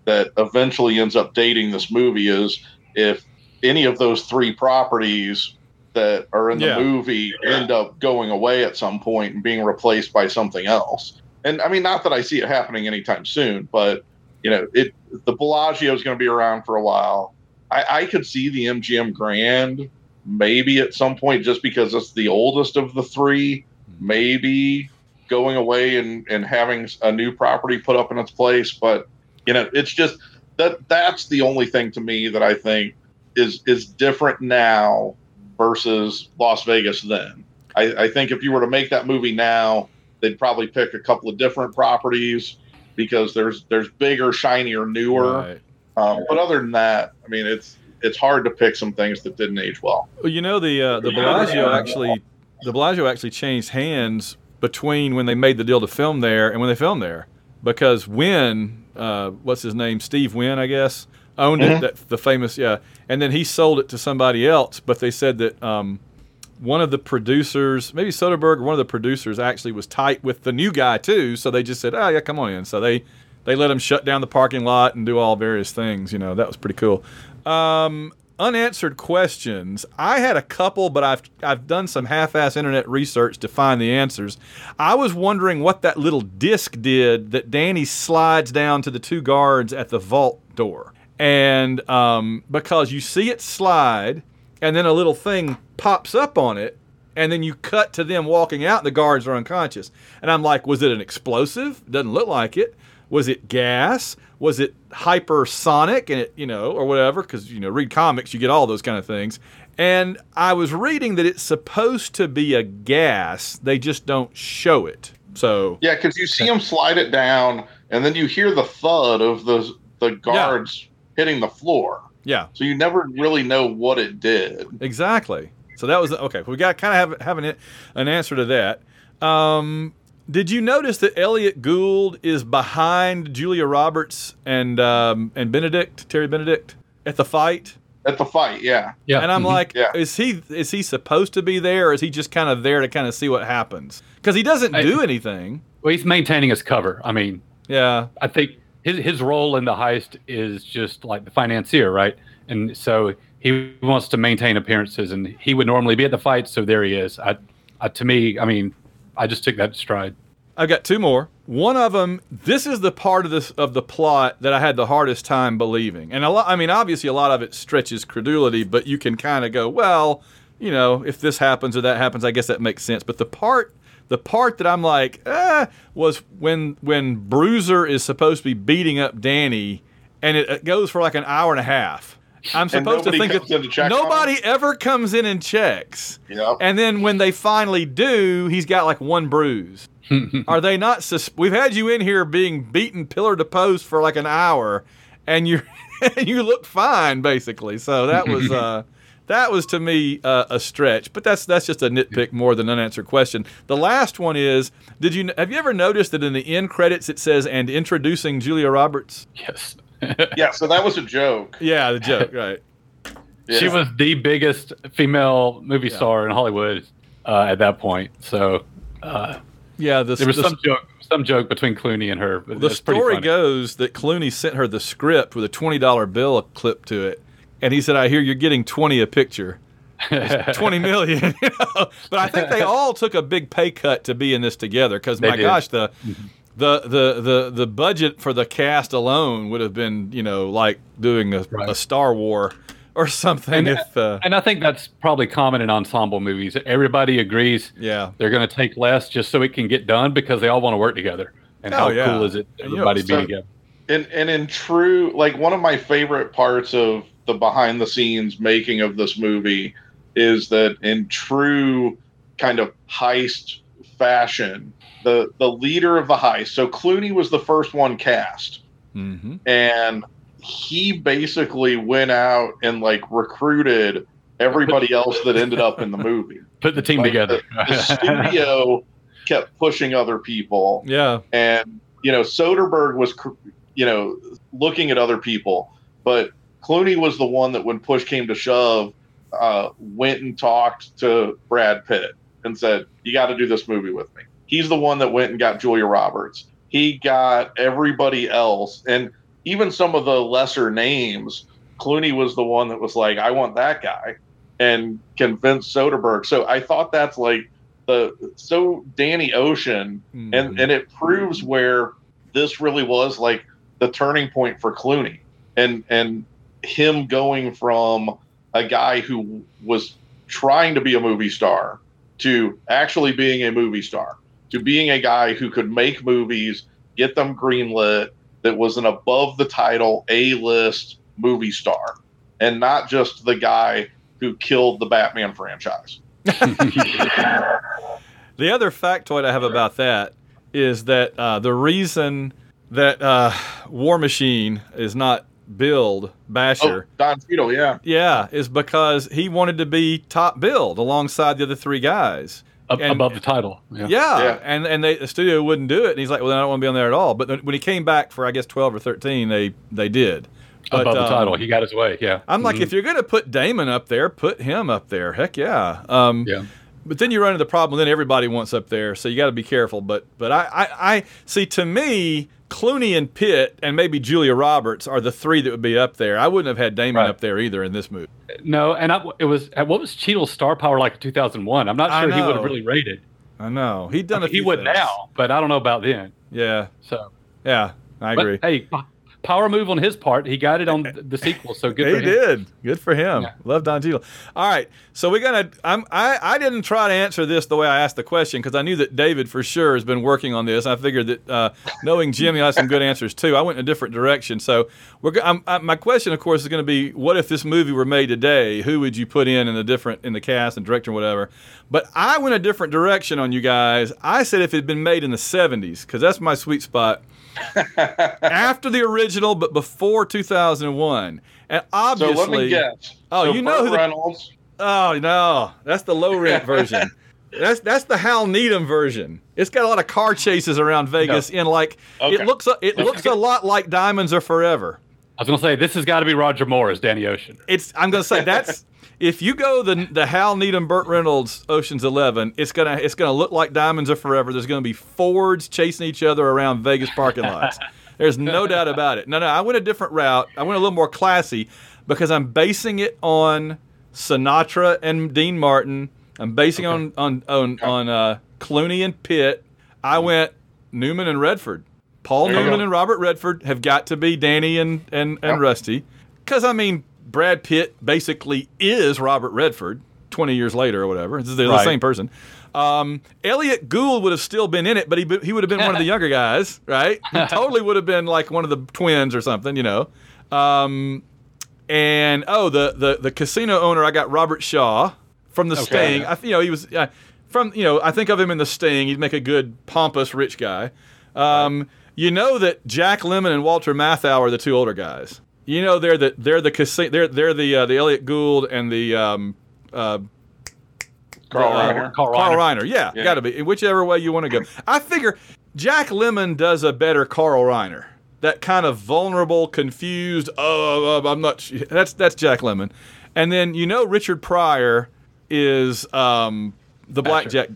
that eventually ends up dating this movie is if any of those three properties that are in the Yeah. movie end up going away at some point and being replaced by something else. And I mean, not that I see it happening anytime soon, but you know, it the Bellagio is going to be around for a while. I, I could see the MGM Grand maybe at some point just because it's the oldest of the three, hmm. maybe going away and, and having a new property put up in its place. But you know, it's just that that's the only thing to me that I think is is different now versus Las Vegas then. I, I think if you were to make that movie now, they'd probably pick a couple of different properties because there's there's bigger, shinier, newer. Right. Um, but other than that, I mean, it's it's hard to pick some things that didn't age well. Well, you know the uh, the Bellagio actually the Bellagio actually changed hands between when they made the deal to film there and when they filmed there because Wynn, uh, what's his name, Steve Wynn, I guess, owned it. That the famous yeah, and then he sold it to somebody else. But they said that um, one of the producers, maybe Soderbergh, one of the producers actually was tight with the new guy too. So they just said, oh yeah, come on in. So they they let him shut down the parking lot and do all various things. You know that was pretty cool. Um, unanswered questions. I had a couple, but I've I've done some half-ass internet research to find the answers. I was wondering what that little disc did that Danny slides down to the two guards at the vault door, and um, because you see it slide, and then a little thing pops up on it. And then you cut to them walking out, and the guards are unconscious. And I'm like, was it an explosive? Doesn't look like it. Was it gas? Was it hypersonic and it, you know, or whatever? Because, you know, read comics, you get all those kind of things. And I was reading that it's supposed to be a gas, they just don't show it. So, Yeah, because you see them slide it down, and then you hear the thud of the the guards hitting the floor. yeah, So you never really know what it did. exactly. So that was okay. We got kind of have, have an, an answer to that. Um, did you notice that Elliot Gould is behind Julia Roberts and um, and Benedict Terry Benedict at the fight? At the fight, yeah. Yeah. And I'm Mhm. like, Yeah. is he is he supposed to be there, or is he just kind of there to kind of see what happens? Because he doesn't I- do anything. Well, he's maintaining his cover. I mean, Yeah, I think his his role in the heist is just like the financier, right? And so he wants to maintain appearances, and he would normally be at the fight, so there he is. I, I to me, I mean, I just took that stride. I've got two more. One of them, this is the part of this of the plot that I had the hardest time believing, and a lot. I mean, obviously, a lot of it stretches credulity, but you can kind of go, well, you know, if this happens or that happens, I guess that makes sense. But the part, the part that I'm like, eh, was when when Bruiser is supposed to be beating up Danny, and it, it goes for like an hour and a half. I'm supposed to think comes in to check on nobody ever comes in and checks. Yep. And then when they finally do, he's got like one bruise. [laughs] Are they not? Sus- We've had you in here being beaten pillar to post for like an hour, and you [laughs] and you look fine basically. So that was uh, [laughs] that was to me uh, a stretch, but that's that's just a nitpick more than an unanswered question. The last one is: Did you have you ever noticed that in the end credits it says "and introducing Julia Roberts"? Yes. Yeah, so that was a joke. [laughs] Yeah, the joke, right? She was the biggest female movie Yeah. star in Hollywood uh, at that point. So uh, Yeah, the, there was the, some joke, some joke between Clooney and her. but the story goes that Clooney sent her the script with a twenty dollar bill clipped to it, and he said, "I hear you're getting twenty a picture." It's [laughs] 20 million. [laughs] But I think they all took a big pay cut to be in this together because my did. gosh, the, the the the the budget for the cast alone would have been you know like doing a, Right. a Star War or something. And, if uh, and I think that's probably common in ensemble movies. Everybody agrees yeah, they're going to take less just so it can get done because they all want to work together. And Oh, how yeah. cool is it? And, you know, Everybody be together. and and in true like one of my favorite parts of the behind the scenes making of this movie is that in true kind of heist fashion the the leader of the heist so clooney was the first one cast. Hmm and he basically went out and like recruited everybody [laughs] else that ended up in the movie. Put the team Like, together. the, the studio kept pushing other people. Yeah, and you know Soderbergh was you know looking at other people, but Clooney was the one that when push came to shove, uh, went and talked to Brad Pitt and said, "You got to do this movie with me." He's the one that went and got Julia Roberts. He got everybody else, and even some of the lesser names. Clooney was the one that was like, "I want that guy," and convinced Soderbergh. So I thought that's like the so Danny Ocean Mhm. and and it proves where this really was like the turning point for Clooney and and him going from a guy who was trying to be a movie star to actually being a movie star to being a guy who could make movies get them greenlit that was an above the title A list movie star and not just the guy who killed the Batman franchise. [laughs] The other factoid I have about that is that uh, the reason that uh, War Machine is not billed Basher. Oh, Don Cheadle, yeah. Yeah, is because he wanted to be top billed alongside the other three guys. Ab- And- above the title. Yeah. Yeah, Yeah. and and they, the studio wouldn't do it, and he's like, "Well, then I don't want to be on there at all." But then when he came back for, I guess, twelve or thirteen, they they did. But, above the um, title. He got his way. Yeah. I'm like, Mhm. if you're gonna put Damon up there, put him up there. Heck yeah. Um, Yeah. But then you run into the problem. Then everybody wants up there, so you got to be careful. But but I, I I see to me. Clooney and Pitt and maybe Julia Roberts are the three that would be up there. I wouldn't have had Damon Right. up there either in this movie. No, and I, it was uh, what was Cheadle's star power like in 2001? I'm not sure he would have really rated. I know he'd done a he would things. now, but I don't know about then. Yeah, So, yeah, I but agree. hey, power move on his part. He got it on [laughs] the, sequel, so good he for him. did. Good for him. Yeah. Love Don Cheadle. All right, so we're gonna. I'm. I. I didn't try to answer this the way I asked the question because I knew that David for sure has been working on this. I figured that uh, knowing Jimmy, I has some good answers too. I went in a different direction. So we're. I'm, I, my question, of course, is going to be: What if this movie were made today? Who would you put in in the different in the cast and director and whatever? But I went a different direction on you guys. I said if it had been made in the '70s because that's my sweet spot. [laughs] after the original, but before 2001. And So obviously, let me guess. Oh, So you know Burt who the- Reynolds. oh no, that's the low rent version. [laughs] That's that's the Hal Needham version. It's got a lot of car chases around Vegas, and like Okay. it looks a, it looks a lot like Diamonds Are Forever. I was gonna say this has got to be Roger Moore as Danny Ocean. It's I'm gonna say that's if you go the the Hal Needham Burt Reynolds Ocean's Eleven, it's gonna it's gonna look like Diamonds Are Forever. There's gonna be Fords chasing each other around Vegas parking lots. [laughs] There's no doubt about it. No, no, I went a different route. I went a little more classy because I'm basing it on Sinatra and Dean Martin. I'm basing it on on on, on uh, Clooney and Pitt. I went Newman and Redford. Paul There Newman and Robert Redford have got to be Danny and and, and Yep. Rusty. Because I mean, Brad Pitt basically is Robert Redford. Twenty years later, or whatever, they're the Right. same person. Um, Elliot Gould would have still been in it, but he he would have been one of the [laughs] younger guys, right? He [laughs] totally would have been like one of the twins or something, you know. Um, and oh, the the the casino owner, I got Robert Shaw from The Okay. Sting. I, you know, he was uh, from you know, I think of him in The Sting. He'd make a good pompous rich guy. Um, You know that Jack Lemmon and Walter Matthau are the two older guys. You know they're the they're the casino they're they're the uh, the Elliot Gould and the um uh Carl uh, Reiner. Carl Carl Reiner. Reiner. Yeah, Yeah. got to be whichever way you want to go. I figure Jack Lemmon does a better Carl Reiner. That kind of vulnerable, confused. Oh, uh, I'm not. sh-" That's that's Jack Lemmon, and then you know Richard Pryor is um the blackjack.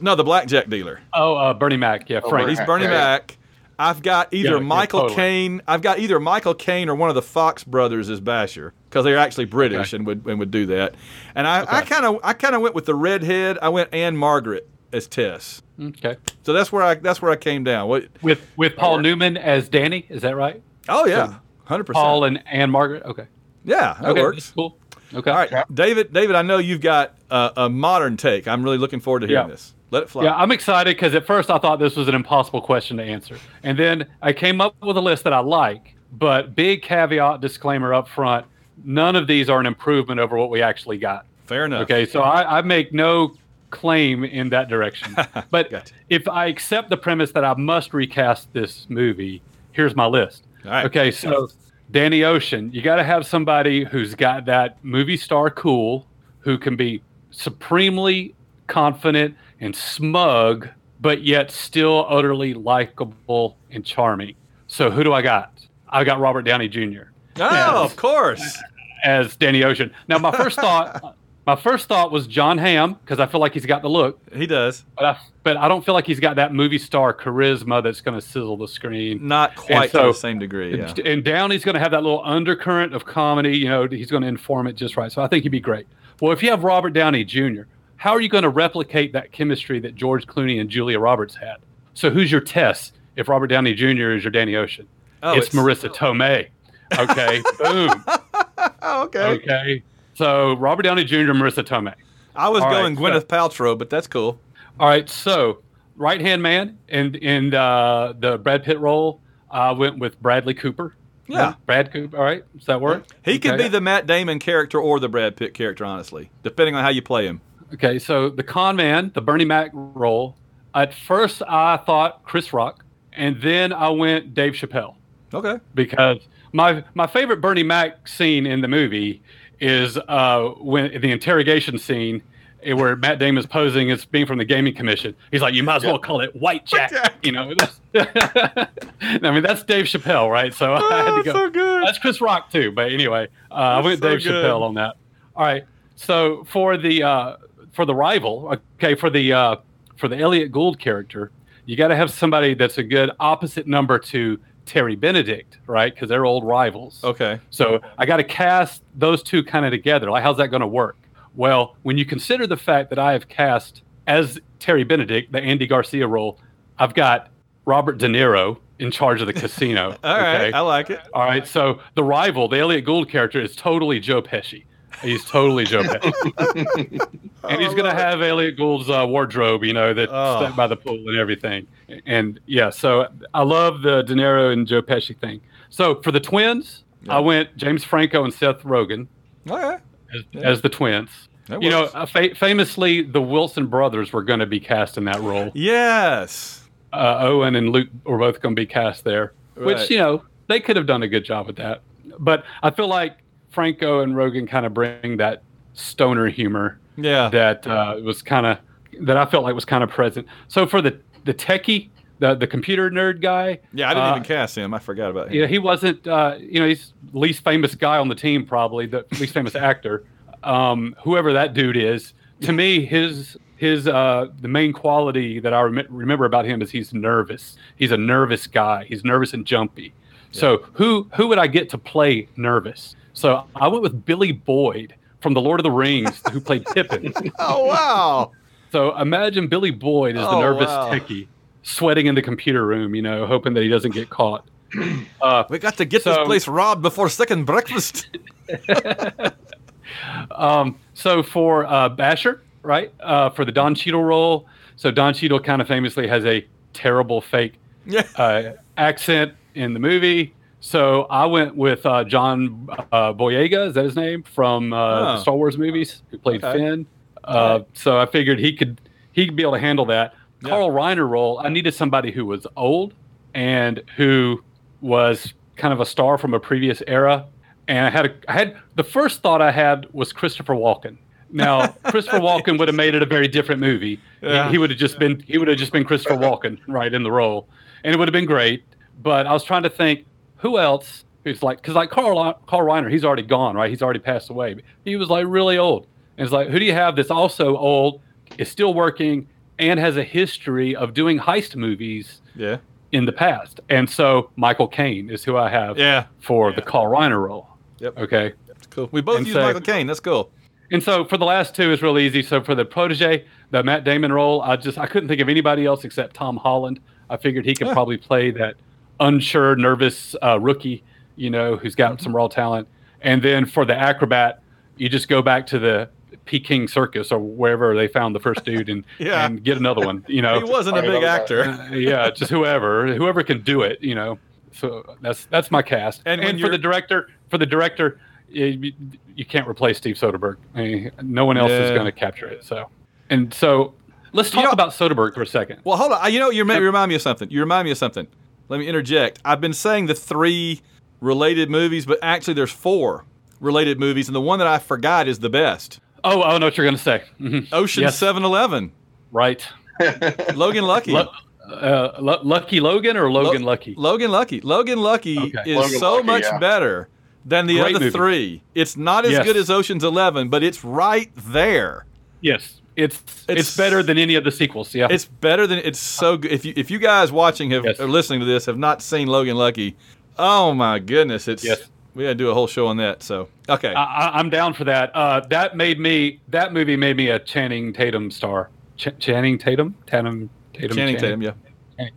No, the blackjack dealer. Oh, uh, Bernie Mac. Yeah, Oh, Frank. Bernie He's Mac, Bernie yeah. Mac. I've got either Yeah, yeah, Michael totally. Caine. I've got either Michael Caine or one of the Fox brothers as Basher because they're actually British Okay. and would and would do that. And I I kind of I kind of went with the redhead. I went Ann-Margret as Tess. Okay. So that's where I that's where I came down. What? With with Paul works. Newman as Danny. Is that right? Oh yeah, hundred percent. Paul and Ann-Margret. Okay. Yeah, that okay. works. Cool. Okay. All right, David. David, I know you've got a, a modern take. I'm really looking forward to hearing Yeah. this. Let it fly. Yeah, I'm excited because at first I thought this was an impossible question to answer. And then I came up with a list that I like, but big caveat disclaimer up front none of these are an improvement over what we actually got. Fair enough. Okay, so I, I make no claim in that direction. [laughs] But Gotcha. if I accept the premise that I must recast this movie, here's my list. All right. Okay, so Danny Ocean, you got to have somebody who's got that movie star cool, who can be supremely confident and smug, but yet still utterly likable and charming. So who do I got? I got Robert Downey Jr. Oh, Yes. of course. as Danny Ocean. Now, my first thought, [laughs] my first thought was Jon Hamm because I feel like he's got the look, He does. but I, but I don't feel like he's got that movie star charisma that's going to sizzle the screen. Not quite so- to the same degree. Yeah. And Downey's going to have that little undercurrent of comedy. You know, he's going to inform it just right. So I think he'd be great. Well, if you have Robert Downey Jr., how are you going to replicate that chemistry that George Clooney and Julia Roberts had? So who's your test if Robert Downey Jr. is your Danny Ocean? Oh, it's, it's- Marisa Tomei. Okay, [laughs] boom. Okay. Okay. So Robert Downey Jr. Marisa Tomei. I was All right, going so- Gwyneth Paltrow, but that's cool. All right. So right hand man in in uh, the Brad Pitt role, I went with Bradley Cooper. Yeah. Brad Cooper. All right. Does that work? He could be the Matt Damon character or the Brad Pitt character, honestly, depending on how you play him. Okay. So the con man, the Bernie Mac role. At first, I thought Chris Rock, and then I went Dave Chappelle. Okay. because my my favorite Bernie Mac scene in the movie is uh, when the interrogation scene eh, where Matt Damon is posing as being from the gaming commission. He's like, "You might as well call it White Jack." You know, [laughs] I mean that's Dave Chappelle, right? So I had Oh, to go. so good. That's Chris Rock too, but anyway, uh, I went so Dave good. Chappelle on that. All right, so for the uh, for the rival, okay, for the uh, for the Elliot Gould character, you got to have somebody that's a good opposite number to Terry Benedict, right? Because they're old rivals. Okay. So I got to cast those two kind of together. Like, how's that going to work? Well, when you consider the fact that I have cast as Terry Benedict, the Andy Garcia role, I've got Robert De Niro in charge of the casino. [laughs] All right. okay? I like it. All right. So the rival, the Elliot Gould character, is totally Joe Pesci. He's totally Joe Pesci. [laughs] and he's going to have Elliot Gould's uh, wardrobe, you know, that's Oh. by the pool and everything. And yeah, so I love the De Niro and Joe Pesci thing. So for the twins, I went James Franco and Seth Rogen All right. as, as the twins. That You know, works. uh, fa- famously, the Wilson brothers were going to be cast in that role. Yes. Uh, Owen and Luke were both going to be cast there, Right. which, you know, they could have done a good job with that. But I feel like Franco and Rogen kind of bring that stoner humor Yeah. that uh, was kind of that I felt like was kind of present. So for the the techie, the the computer nerd guy, yeah. I didn't uh, even cast him. I forgot about him. yeah, he wasn't. Uh, you know, he's the least famous guy on the team, probably the least famous [laughs] actor. Um, whoever that dude is, to me, his his uh, the main quality that I rem- remember about him is he's nervous. He's a nervous guy. He's nervous and jumpy. So who who would I get to play nervous? So I went with Billy Boyd from The Lord of the Rings, who played [laughs] Pippin. Oh wow. So imagine Billy Boyd as the Oh, nervous wow. techie, sweating in the computer room, you know, hoping that he doesn't get caught. Uh, We got to get this place robbed before second breakfast. [laughs] Um, so for uh, Basher, right, uh, for the Don Cheadle role, so Don Cheadle kind of famously has a terrible fake Yeah. uh, accent in the movie. So I went with uh, John uh, Boyega, is that his name, from uh, Oh. the Star Wars movies, who played Okay. Finn. Uh, So I figured he could he could be able to handle that. Yeah. Carl Reiner role, I needed somebody who was old and who was kind of a star from a previous era, and I had a, I had the first thought I had was Christopher Walken. Now, [laughs] Christopher Walken would have made it a very different movie. Yeah. He, he would have just been he would have just been Christopher [laughs] Walken right in the role, and it would have been great. But I was trying to think who else who's like because like Carl Carl Reiner, he's already gone, right? He's already passed away. He was like really old, and it's like who do you have that's also old, is still working, and has a history of doing heist movies Yeah. in the past? And so Michael Caine is who I have Yeah. for the Carl Reiner role. Yep. Okay. That's cool. We both And use so- Michael Caine. That's cool. And so for the last two, it's real easy. So for the protege, the Matt Damon role, I just I couldn't think of anybody else except Tom Holland. I figured he could Yeah. probably play that unsure, nervous uh, rookie, you know, who's got Mm-hmm. some raw talent. And then for the acrobat, you just go back to the Peking Circus or wherever they found the first dude and [laughs] Yeah. and get another one. You know, [laughs] He wasn't a big actor. Uh, yeah, just whoever, whoever can do it, you know. So that's that's my cast. And And, for the director, for the director, you, you can't replace Steve Soderbergh. I mean, no one else is going to capture it. So, and so let's talk know- about Soderbergh for a second. Well, hold on. You know, you remind me of something. You remind me of something. Let me interject. I've been saying the three related movies, but actually there's four related movies, and the one that I forgot is the best. Oh, I know what you're going to say. Mhm. Ocean Yes. 7-Eleven. Right. [laughs] Logan Lucky. Lu- uh, Lu- Lucky Logan or Logan Lo- Lucky? Logan Lucky. Logan Lucky Okay. is Logan so Lucky, much yeah. better than the Great other movie. three. It's not as Yes. good as Ocean's 11, but it's right there. yes. It's, It's- it's better than any of the sequels. Yeah. It's better than it's so good. If you if you guys watching have Yes. or listening to this have not seen Logan Lucky, oh my goodness, it's Yes. we had to do a whole show on that. So okay, I, I- I'm down for that. Uh, that made me. That movie made me a Channing Tatum star. Ch- Channing Tatum. Tatum. Tatum. Channing Tatum, yeah.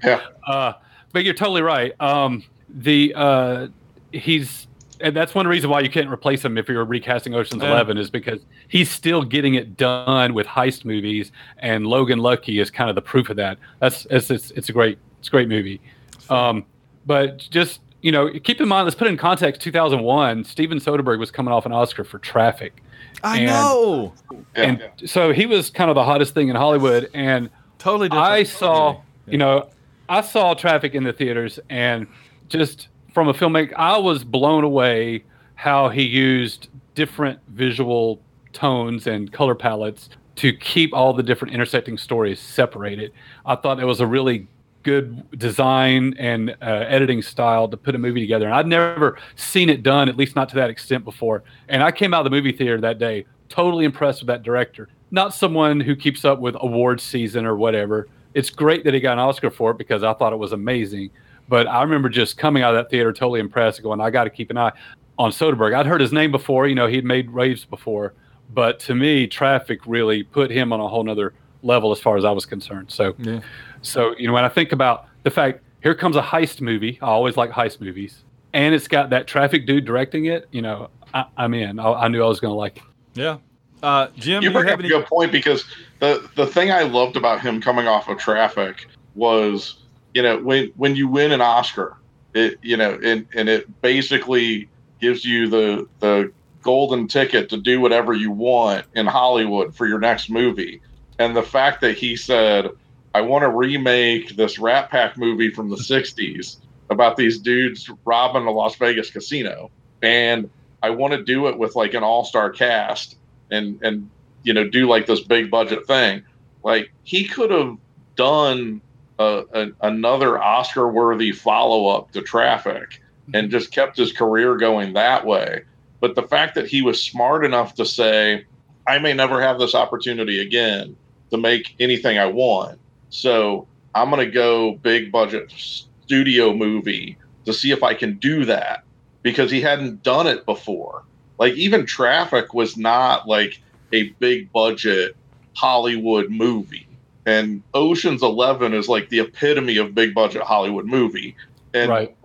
Yeah. Uh, but you're totally right. Um, the uh, he's and that's one reason why you can't replace him if you're recasting Ocean's Yeah. Eleven is because he's still getting it done with heist movies, and Logan Lucky is kind of the proof of that. That's it's it's, it's a great it's a great movie. Um, but just you know, keep in mind, let's put it in context. 2001, Steven Soderbergh was coming off an Oscar for Traffic. I And- know. Yeah. and so he was kind of the hottest thing in Hollywood. And Totally different. I saw, Yeah. you know, I saw Traffic in the theaters, and just from a filmmaker, I was blown away how he used different visual tones and color palettes to keep all the different intersecting stories separated. I thought it was a really good design and uh, editing style to put a movie together. And I'd never seen it done, at least not to that extent before. And I came out of the movie theater that day totally impressed with that director. Not someone who keeps up with awards season or whatever. It's great that he got an Oscar for it because I thought it was amazing. But I remember just coming out of that theater totally impressed, going, I got to keep an eye on Soderbergh. I'd heard his name before, you know, he'd made raves before. But to me, Traffic really put him on a whole nother level as far as I was concerned. So, Yeah. so you know, when I think about the fact here comes a heist movie, I always like heist movies, and it's got that Traffic dude directing it. You know, I, I'm in. I, I knew I was going to like it. Yeah. Uh, Jim, you do you bring have up a good point because the the thing I loved about him coming off of Traffic was, you know, when when you win an Oscar, it you know, and and it basically gives you the the golden ticket to do whatever you want in Hollywood for your next movie. And the fact that he said, "I want to remake this Rat Pack movie from the '60s about these dudes robbing a Las Vegas casino, and I want to do it with like an all-star cast." and and you know do like this big budget thing like he could have done a, a, another oscar worthy follow-up to traffic mm-hmm. and just kept his career going that way. But the fact that he was smart enough to say i may never have this opportunity again to make anything i want. So i'm going to go big budget studio movie to see if i can do that because he hadn't done it before. Like even traffic was not like a big budget hollywood movie and oceans 11 is like the epitome of big budget hollywood movie and Right.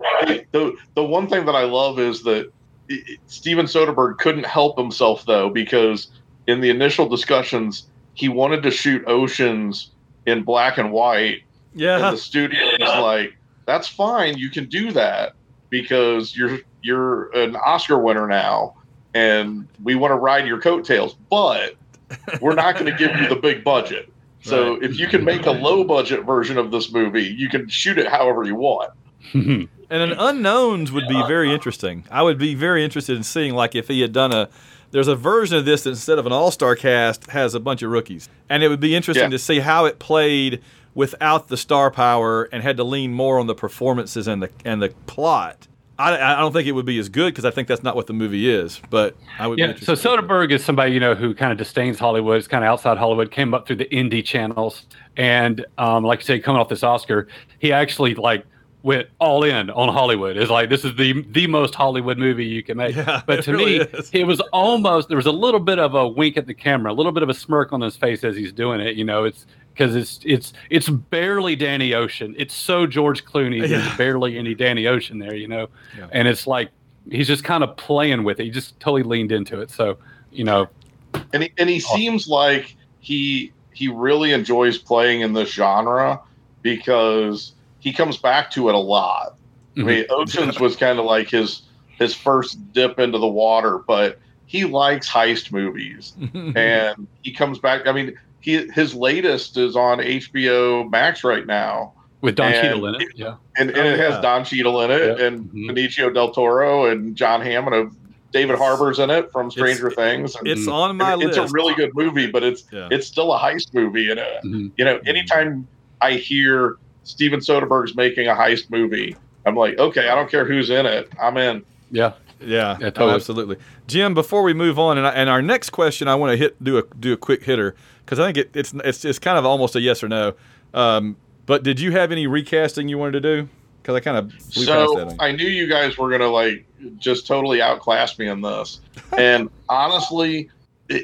the the one thing that i love is that i- i- steven soderbergh couldn't help himself though because in the initial discussions he wanted to shoot oceans in black and white and Yeah. the studio was like, "That's fine, you can do that because you're you're an Oscar winner now, and we want to ride your coattails, but we're not going to give you the big budget. So Right. if you can make a low budget version of this movie, you can shoot it however you want." [laughs] And an unknowns would be very interesting. I would be very interested in seeing like if he had done a. There's a version of this that instead of an all-star cast has a bunch of rookies, and it would be interesting Yeah. to see how it played without the star power and had to lean more on the performances and the and the plot. I, I don't think it would be as good because I think that's not what the movie is. But I would. be Yeah, so. Soderbergh is somebody you know who kind of disdains Hollywood. Is kind of outside Hollywood. Came up through the indie channels, and um, like you say, coming off this Oscar, he actually like went all in on Hollywood. It's like this is the the most Hollywood movie you can make. [laughs] Yeah, but to really me, is. it was almost there was a little bit of a wink at the camera, a little bit of a smirk on his face as he's doing it. You know, it's because it's it's it's barely Danny Ocean. It's so George Clooney. Yeah. There's barely any Danny Ocean there. You know, Yeah. and it's like he's just kind of playing with it. He just totally leaned into it. So you know, and he, and he seems like he he really enjoys playing in this genre because he comes back to it a lot. I mm-hmm. mean, Oceans was kind of like his his first dip into the water, but he likes heist movies, [laughs] and he comes back. I mean, he his latest is on HBO Max right now, with Don And Cheadle in it. Yeah. and, and Oh, it has yeah. Don Cheadle in it, Yeah. and Mhm. Benicio del Toro, and Jon Hamm and of David Harbour's in it from Stranger Things. and- it's on my and it's a really good movie, but it's Yeah. it's still a heist movie. And uh, Mhm. you know, anytime I hear Steven Soderbergh's making a heist movie, I'm like, okay, I don't care who's in it, I'm in. Yeah. Yeah, Yeah, oh, totally. absolutely. Jim, before we move on, and, I, and our next question, I want to hit do a do a quick hitter because I think it, it's it's it's kind of almost a yes or no. Um, but did you have any recasting you wanted to do? Because I kind of So that. I knew you guys were gonna like just totally outclass me in this, [laughs] and honestly,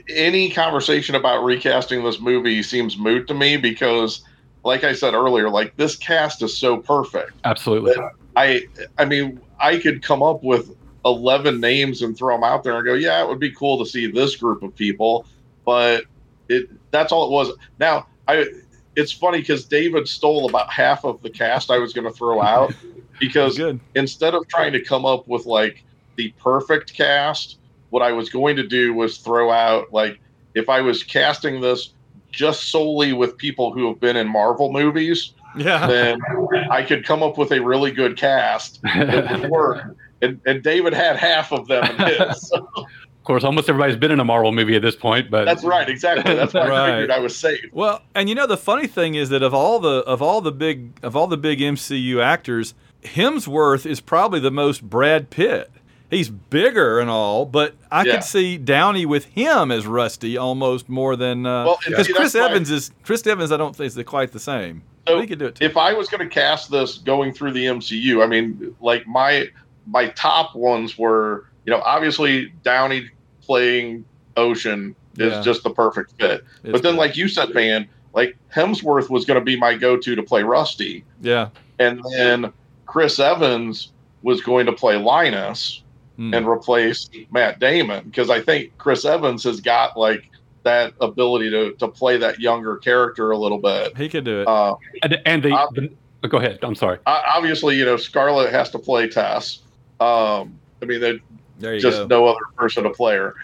any conversation about recasting this movie seems moot to me because, like I said earlier, like this cast is so perfect. Absolutely. I I mean, I could come up with 11 names and throw them out there and go, yeah, it would be cool to see this group of people, but it that's all it was. Now, I it's funny because David stole about half of the cast I was going to throw out [laughs] because instead of trying to come up with like the perfect cast, what I was going to do was throw out like if I was casting this just solely with people who have been in Marvel movies, Yeah, then I could come up with a really good cast that would work. [laughs] And, and David had half of them in his. So [laughs] Of course, almost everybody's been in a Marvel movie at this point, but that's right, exactly. That's why I figured I was safe. Well, and you know the funny thing is that of all the of all the big of all the big MCU actors, Hemsworth is probably the most Brad Pitt. He's bigger and all, but I Yeah. could see Downey with him as Rusty almost more than uh, Well, because see, Chris Evans is Chris Evans. I don't think is quite the same. So but he could do it too. if I was going to cast this going through the MCU, I mean, like my my top ones were, you know, obviously Downey playing Ocean is Yeah. just the perfect fit. It's but then, good. like you said, Van, like Hemsworth was going to be my go-to to play Rusty, yeah, and then Chris Evans was going to play Linus Hmm. and replace Matt Damon because I think Chris Evans has got like that ability to to play that younger character a little bit. he could do it. Uh, and, and the, Uh, the oh, go ahead. I'm sorry. obviously, you know, Scarlett has to play Tess. Um, I mean, there's there just go. no other person to player.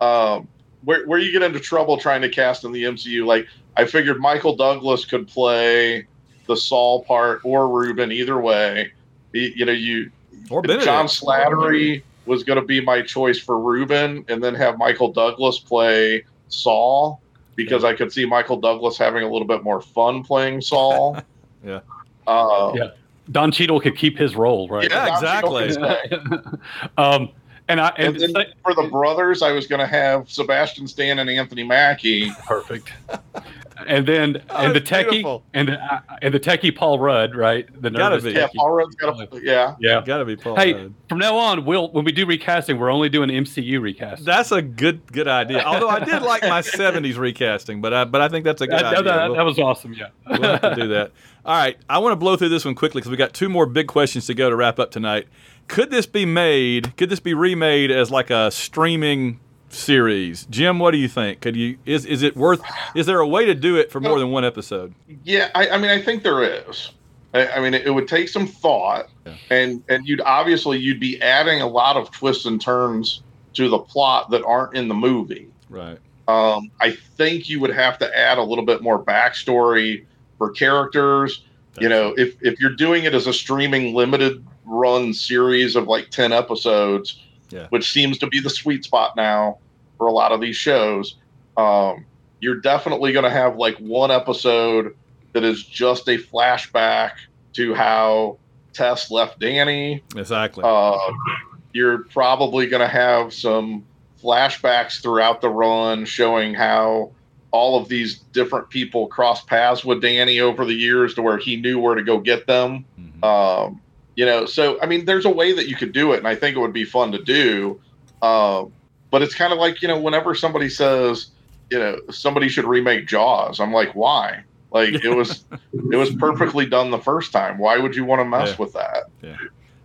Um, where, where you get into trouble trying to cast in the MCU, like I figured Michael Douglas could play the Saul part or Ruben, either way. You, you know, you or Benedict. John Slattery was going to be my choice for Ruben, and then have Michael Douglas play Saul because I could see Michael Douglas having a little bit more fun playing Saul. [laughs] Yeah. Uh, Yeah. Don Cheadle could keep his role, right? Yeah, Don exactly. [laughs] um, and I and, And then for the brothers, I was going to have Sebastian Stan and Anthony Mackie. perfect. And then [laughs] Oh, and the techie beautiful. and the, uh, and the techie Paul Rudd, right? The Gotta nervous be. Yeah. Paul Rudd's got to. Yeah, Yeah. Got to be Paul. Hey, Rudd. from now on, we'll when we do recasting, we're only doing MCU recasting. That's a good good idea. Although I did like my '70s recasting, but I but I think that's a [laughs] good that, idea. that- We'll- that was awesome. Yeah. we'll have to do that. All right, I want to blow through this one quickly because we got two more big questions to go to wrap up tonight. Could this be made? Could this be remade as like a streaming series? Jim, what do you think? Could you is is it worth? Is there a way to do it for more than one episode? yeah. I, I mean, I think there is. I, I mean, it, would take some thought, Yeah. and and you'd obviously you'd be adding a lot of twists and turns to the plot that aren't in the movie. Right. Um, I think you would have to add a little bit more backstory for characters. You know, if if you're doing it as a streaming limited run series of like 10 episodes, Yeah. which seems to be the sweet spot now for a lot of these shows. Um, you're definitely going to have like one episode that is just a flashback to how Tess left Danny. Exactly. Uh, you're probably going to have some flashbacks throughout the run showing how all of these different people cross paths with Danny over the years to where he knew where to go get them. Mhm. Um, you know, so I mean, there's a way that you could do it, and I think it would be fun to do. Um, but it's kind of like you know, whenever somebody says, you know, somebody should remake Jaws, I'm like, why? Like it was, [laughs] it was perfectly done the first time. Why would you want to mess Yeah. with that?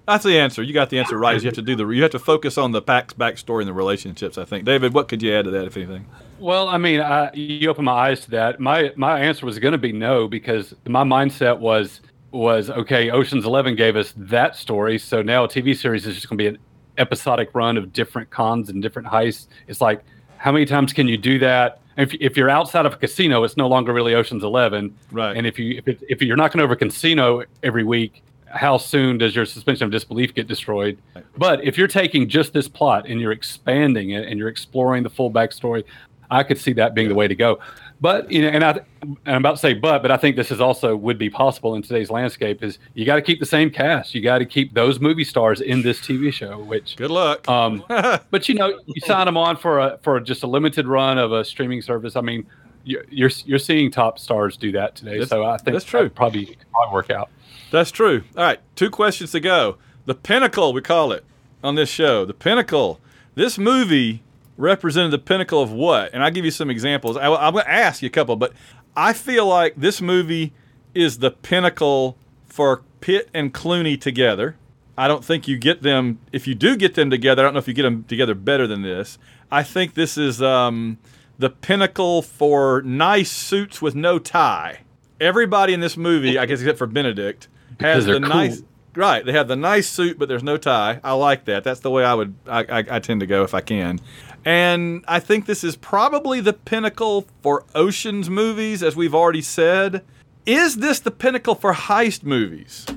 That's the answer. You got the answer right. You have to do the you have to focus on the Pack's backstory and the relationships. I think. David, what could you add to that, if anything? Well, I mean, I, you open my eyes to that. My my answer was going to be no because my mindset was was okay. Ocean's Eleven gave us that story, so now a TV series is just going to be an episodic run of different cons and different heists. It's like how many times can you do that? If, if you're outside of a casino, it's no longer really Ocean's Eleven. Right. And if you if, it, if you're knocking over a casino every week, how soon does your suspension of disbelief get destroyed? But if you're taking just this plot and you're expanding it and you're exploring the full backstory, I could see that being the way to go. But you know, and I and I'm about to say but, but I think this is also would be possible in today's landscape. Is you got to keep the same cast, you got to keep those movie stars in this TV show. Which Good luck. um, [laughs] but you know, you sign them on for a for just a limited run of a streaming service. I mean, you're you're, you're seeing top stars do that today. That's- so I think that's true. Probably probably work out. That's true. All right, two questions to go. The pinnacle, we call it on this show. The pinnacle. This movie represented the pinnacle of what? And I'll give you some examples. I, am going to ask you a couple, but I feel like this movie is the pinnacle for Pitt and Clooney together. I don't think you get them. If you do get them together, I don't know if you get them together better than this. I think this is um, the pinnacle for nice suits with no tie. Everybody in this movie, I guess except for Benedict, Because they're the cool. nice. Right, they have the nice suit, but there's no tie. I like that. That's the way I would. I, I, I tend to go if I can, and I think this is probably the pinnacle for oceans movies, as we've already said. Is this the pinnacle for heist movies?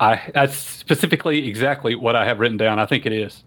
I that's specifically exactly what I have written down. I think it is.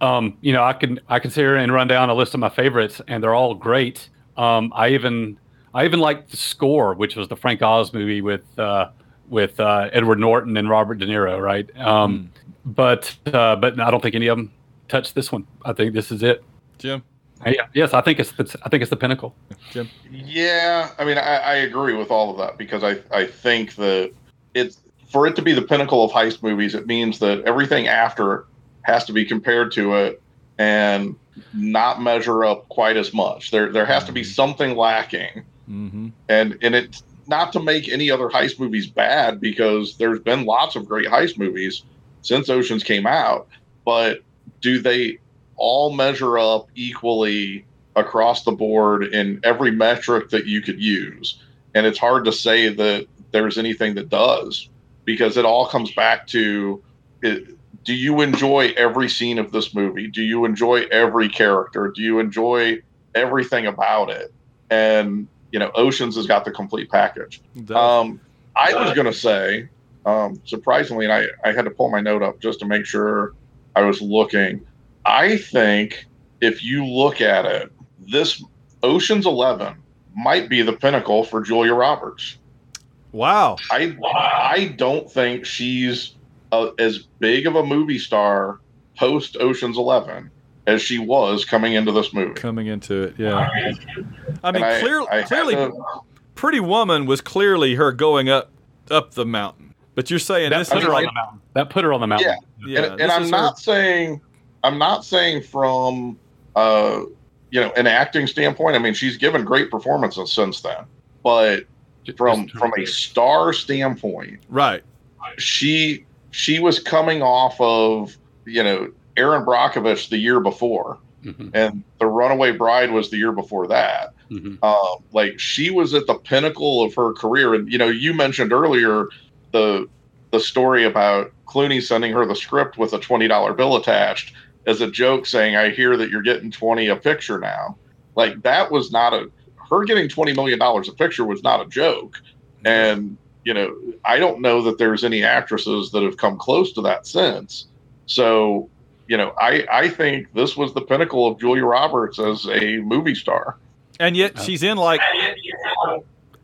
Um, you know, I can I can sit here and run down a list of my favorites, and they're all great. Um, I even I even like the score, which was the Frank Oz movie with uh, with uh, Edward Norton and Robert De Niro, right? Um, But uh, but I don't think any of them touched this one. I think this is it. Jim, Yeah, yes, I think it's, it's I think it's the pinnacle. Jim. Yeah, I mean, I, I agree with all of that because I, I think that it's for it to be the pinnacle of heist movies, it means that everything after has to be compared to it and not measure up quite as much. There there has to be something lacking, Mm-hmm. and and it's not to make any other heist movies bad because there's been lots of great heist movies since Oceans came out, but do they all measure up equally across the board in every metric that you could use? And it's hard to say that there's anything that does because it all comes back to it, do you enjoy every scene of this movie? Do you enjoy every character? Do you enjoy everything about it? And you know, Oceans has got the complete package. Um, I was going to say, um, surprisingly, and I, I had to pull my note up just to make sure I was looking. I think if you look at it, this Ocean's 11 might be the pinnacle for Julia Roberts. Wow. I I don't think she's a, as big of a movie star post Ocean's 11 as she was coming into this movie. Coming into it, yeah. I mean, I- clear, I clearly, to- Pretty Woman was clearly her going up up the mountain. But you're saying That this put is her on the mountain. That put her on the mountain. Yeah. yeah, and, and I'm is her- not saying I'm not saying from uh you know an acting standpoint. I mean, she's given great performances since then, but from from a star standpoint, right. she she was coming off of you know Erin Brockovich the year before, Mhm, and The Runaway Bride was the year before that. mhm. Um, like she was at the pinnacle of her career, and you know you mentioned earlier the the story about Clooney sending her the script with a twenty dollar bill attached as a joke, saying, "I hear that you're getting twenty a picture now." Like that was not a her getting twenty million dollars a picture was not a joke, and you know, I don't know that there's any actresses that have come close to that since. So, you know, I I think this was the pinnacle of Julia Roberts as a movie star. And yet she's in like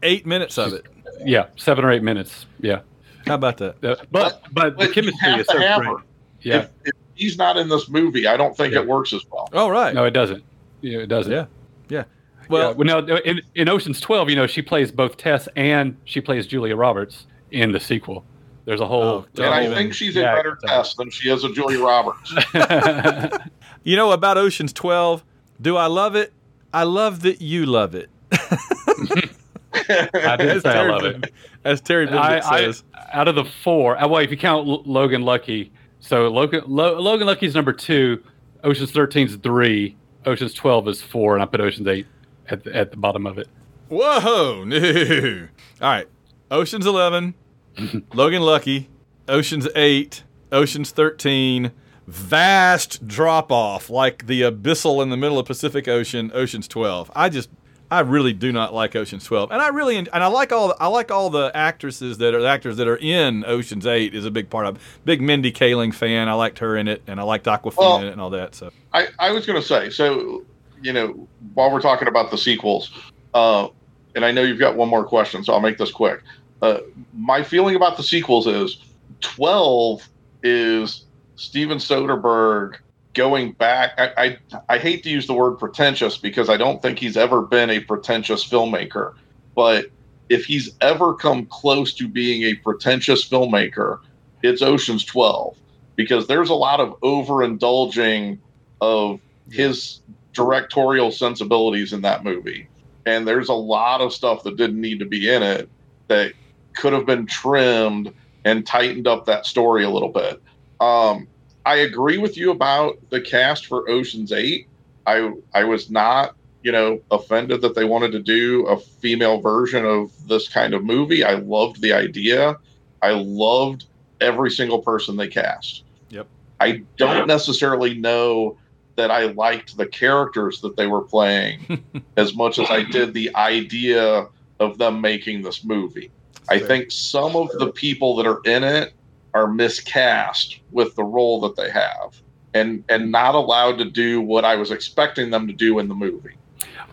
eight minutes of it. Yeah, seven or eight minutes. Yeah. How about that? Uh, but but, the chemistry is to so great. her. Yeah. If, if he's not in this movie, I don't think Yeah. it works as well. Oh right. No, it doesn't. Yeah, it doesn't. Yeah. Yeah. Well, Well, well, now in, in Ocean's Twelve, you know, she plays both Tess and she plays Julia Roberts in the sequel. There's a whole. Oh, And I even- think she's a yeah, better Tess than she is a Julia Roberts. [laughs] [laughs] you know about Ocean's 12? Do I love it? I love that you love it. [laughs] I did say I love it. As Terry Benedict I, I, out of the four, uh, well, if you count L- Logan Lucky, so Logan Lo, Logan Lucky's number two, Ocean's 13's three, Ocean's 12 is four, and I put Ocean's eight at the, at the bottom of it. Whoa, no. All right. Ocean's 11, [laughs] Logan Lucky, Ocean's 8, Ocean's 13, vast drop off like the abyssal in the middle of Pacific Ocean, Ocean's 12. I just I really do not like Ocean's 12. And I really and I like all I like all the actresses that are the actors that are in Ocean's 8 is a big part of. Big Mindy Kaling fan. I liked her in it and I liked Awkwafina Well- in it and all that. So I, I was going to say, so, you know, while we're talking about the sequels, uh, and I know you've got one more question, so I'll make this quick. Uh, my feeling about the sequels is 12 is Steven Soderbergh going back. I, I, I hate to use the word pretentious because I don't think he's ever been a pretentious filmmaker. But if he's ever come close to being a pretentious filmmaker, it's Ocean's 12 because there's a lot of overindulging of his directorial sensibilities in that movie. And there's a lot of stuff that didn't need to be in it that could have been trimmed and tightened up that story a little bit. Um, I agree with you about the cast for Ocean's 8. I I was not, you know, offended that they wanted to do a female version of this kind of movie. I loved the idea. I loved every single person they cast. Yep. I don't necessarily know that I liked the characters that they were playing [laughs] as much as I did the idea of them making this movie. I think some of the people that are in it are miscast with the role that they have and and not allowed to do what I was expecting them to do in the movie.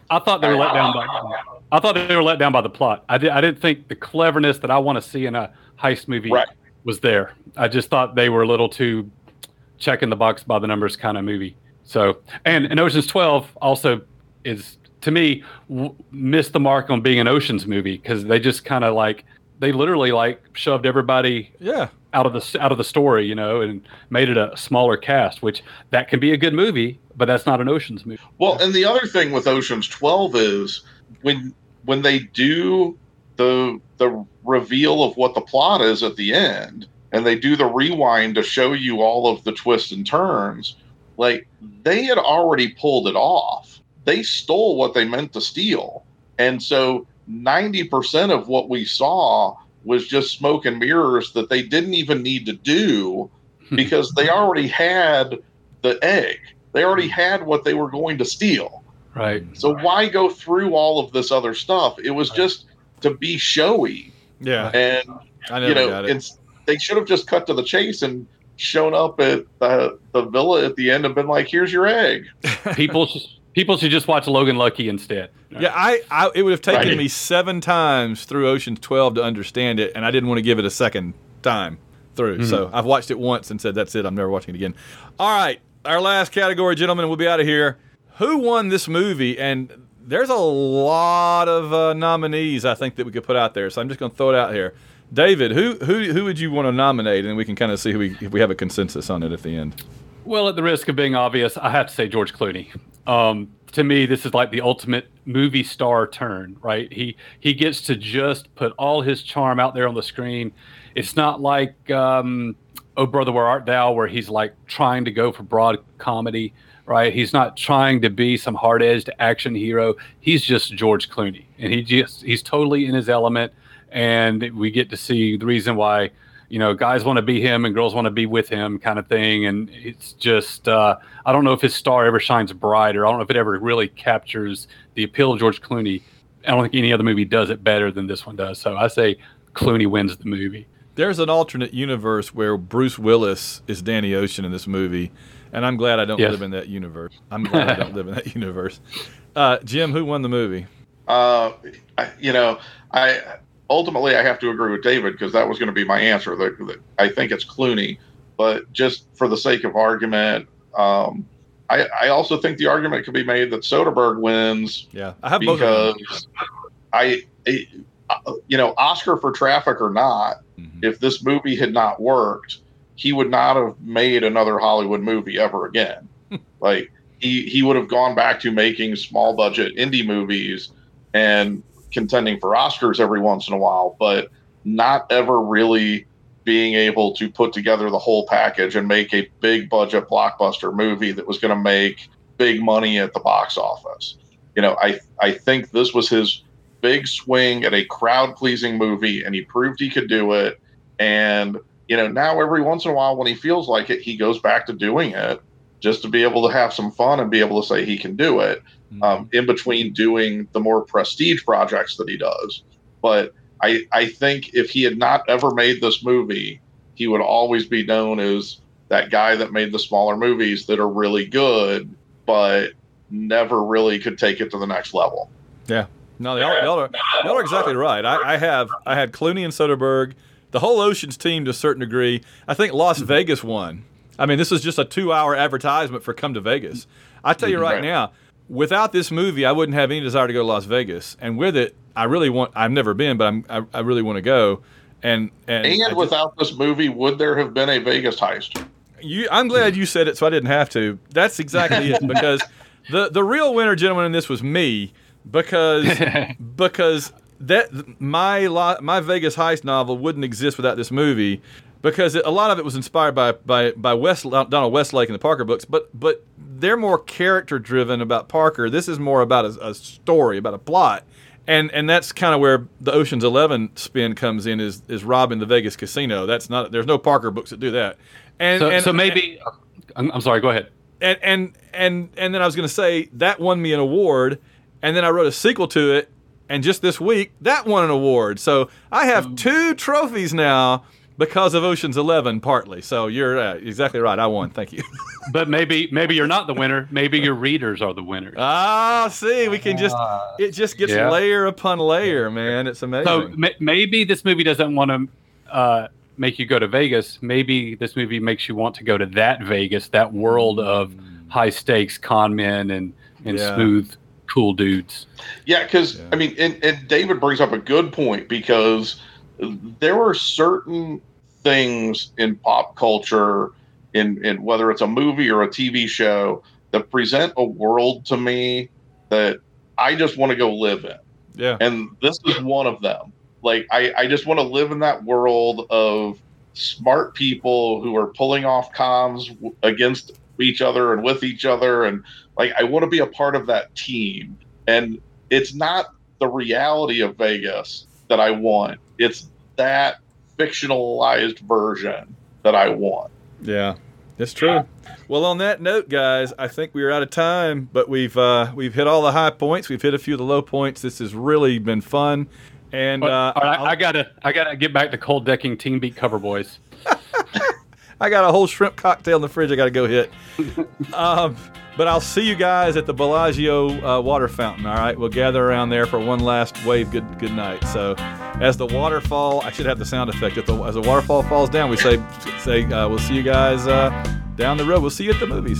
I thought they were let down by. I thought they were let down by the plot. I did. I didn't think the cleverness that I want to see in a heist movie Right. was there. I just thought they were a little too checking the box by the numbers kind of movie. So, and, and Ocean's Twelve also is to me w- missed the mark on being an Ocean's movie because they just kind of like they literally like shoved everybody yeah. out of the out of the story, you know, and made it a smaller cast. Which that can be a good movie, but that's not an Ocean's movie. Well, and the other thing with Ocean's 12 is when when they do the the reveal of what the plot is at the end and they do the rewind to show you all of the twists and turns, like they had already pulled it off. They stole what they meant to steal. And so 90% of what we saw was just smoke and mirrors that they didn't even need to do hmm. because they already had the egg. They already had what they were going to steal. Right. So why go through all of this other stuff? It was just to be showy, Yeah. and I never you know, got it. it's they should have just cut to the chase and shown up at the the villa at the end and been like, "Here's your egg." people sh- people should just watch Logan Lucky instead. Yeah, I, I it would have taken Right. me seven times through Ocean's Twelve to understand it, and I didn't want to give it a second time through. So I've watched it once and said, "That's it. I'm never watching it again." All right, our last category, gentlemen. We'll be out of here. Who won this movie? And there's a lot of uh, nominees I think that we could put out there. So I'm just going to throw it out here. David, who who who would you want to nominate, and we can kind of see who we if we have a consensus on it at the end. Well, at the risk of being obvious, I have to say George Clooney. Um, to me, this is like the ultimate movie star turn, right? He he gets to just put all his charm out there on the screen. It's not like um, Oh Brother Where Art Thou, where he's like trying to go for broad comedy, right? He's not trying to be some hard edged action hero. He's just George Clooney, and he just he's totally in his element. And we get to see the reason why you know, guys want to be him and girls want to be with him kind of thing. And it's just, uh, I don't know if his star ever shines brighter. I don't know if it ever really captures the appeal of George Clooney. I don't think any other movie does it better than this one does. So I say Clooney wins the movie. There's an alternate universe where Bruce Willis is Danny Ocean in this movie, and I'm glad I don't Yes. live in that universe. I'm glad I don't live in that [laughs] universe. Uh, Jim, who won the movie? Uh, I, you know, I ultimately I have to agree with David because that was going to be my answer. That, I think it's Clooney, but just for the sake of argument, um, I, I also think the argument could be made that Soderbergh wins Yeah, I have both. Of them. because I, I, uh, you know, Oscar for Traffic or not, Mhm. if this movie had not worked, he would not have made another Hollywood movie ever again. like he he would have gone back to making small budget indie movies and contending for Oscars every once in a while, but not ever really being able to put together the whole package and make a big budget blockbuster movie that was going to make big money at the box office. You know, I I think this was his big swing at a crowd pleasing movie and he proved he could do it and you know, now every once in a while when he feels like it, he goes back to doing it just to be able to have some fun and be able to say he can do it um, mm-hmm. in between doing the more prestige projects that he does. But I, I think if he had not ever made this movie, he would always be known as that guy that made the smaller movies that are really good, but never really could take it to the next level. Yeah. No, y'all, y'all, are, y'all are exactly right. I, I have I had Clooney and Soderbergh, the whole Ocean's team to a certain degree. I think Las mm-hmm. Vegas won. I mean, this is just a two-hour advertisement for Come to Vegas. I tell you mm-hmm. right Right. now, without this movie, I wouldn't have any desire to go to Las Vegas, and with it, I really want. I've never been, but I'm, I, I really want to go. And and, And just- without this movie, would there have been a Vegas heist? you, I'm glad you said it, so I didn't have to. That's exactly it. [laughs] Because the the real winner, gentlemen, in this was me, because [laughs] because that my my Vegas heist novel wouldn't exist without this movie, because a lot of it was inspired by by by West Donald Westlake and the Parker books, but but they're more character driven about Parker. This is more about a, a story, about a plot. And, and that's kind of where the Ocean's Eleven spin comes in is is robbing the Vegas casino. That's not there's no Parker books that do that. And So, and, so maybe uh, I'm, I'm sorry. Go ahead. and and and and then I was going to say that won me an award, and then I wrote a sequel to it, and just this week that won an award. So I have um, two trophies now because of Ocean's Eleven, partly. So you're uh, exactly right. I won. Thank you. [laughs] But maybe maybe you're not the winner. Maybe your readers are the winners. ah, see, we can just it just gets Yeah. layer upon layer, man. It's amazing. So ma- maybe this movie doesn't want to uh, make you go to Vegas. Maybe this movie makes you want to go to that Vegas, that world of high stakes con men and and Yeah. smooth, cool dudes. Yeah, because I mean, and, and David brings up a good point because there are certain things in pop culture, in in whether it's a movie or a TV show, that present a world to me that I just want to go live in, yeah. and this is one of them. Like I, I just want to live in that world of smart people who are pulling off cons w- against each other and with each other and like I want to be a part of that team and it's not the reality of Vegas that I want it's that fictionalized version that I want Yeah, it's true. Well, on that note, guys, I think we are out of time, but we've uh, we've hit all the high points. We've hit a few of the low points. This has really been fun. And uh, all right, I'll- I gotta I gotta get back to cold decking Team Beat Cover Boys. [laughs] I got a whole shrimp cocktail in the fridge. I got to go hit. um, but I'll see you guys at the Bellagio uh, water fountain. All right, we'll gather around there for one last wave. Good good night. So, as the waterfall, I should have the sound effect. The, as the waterfall falls down, we say say uh, we'll see you guys uh, down the road. We'll see you at the movies.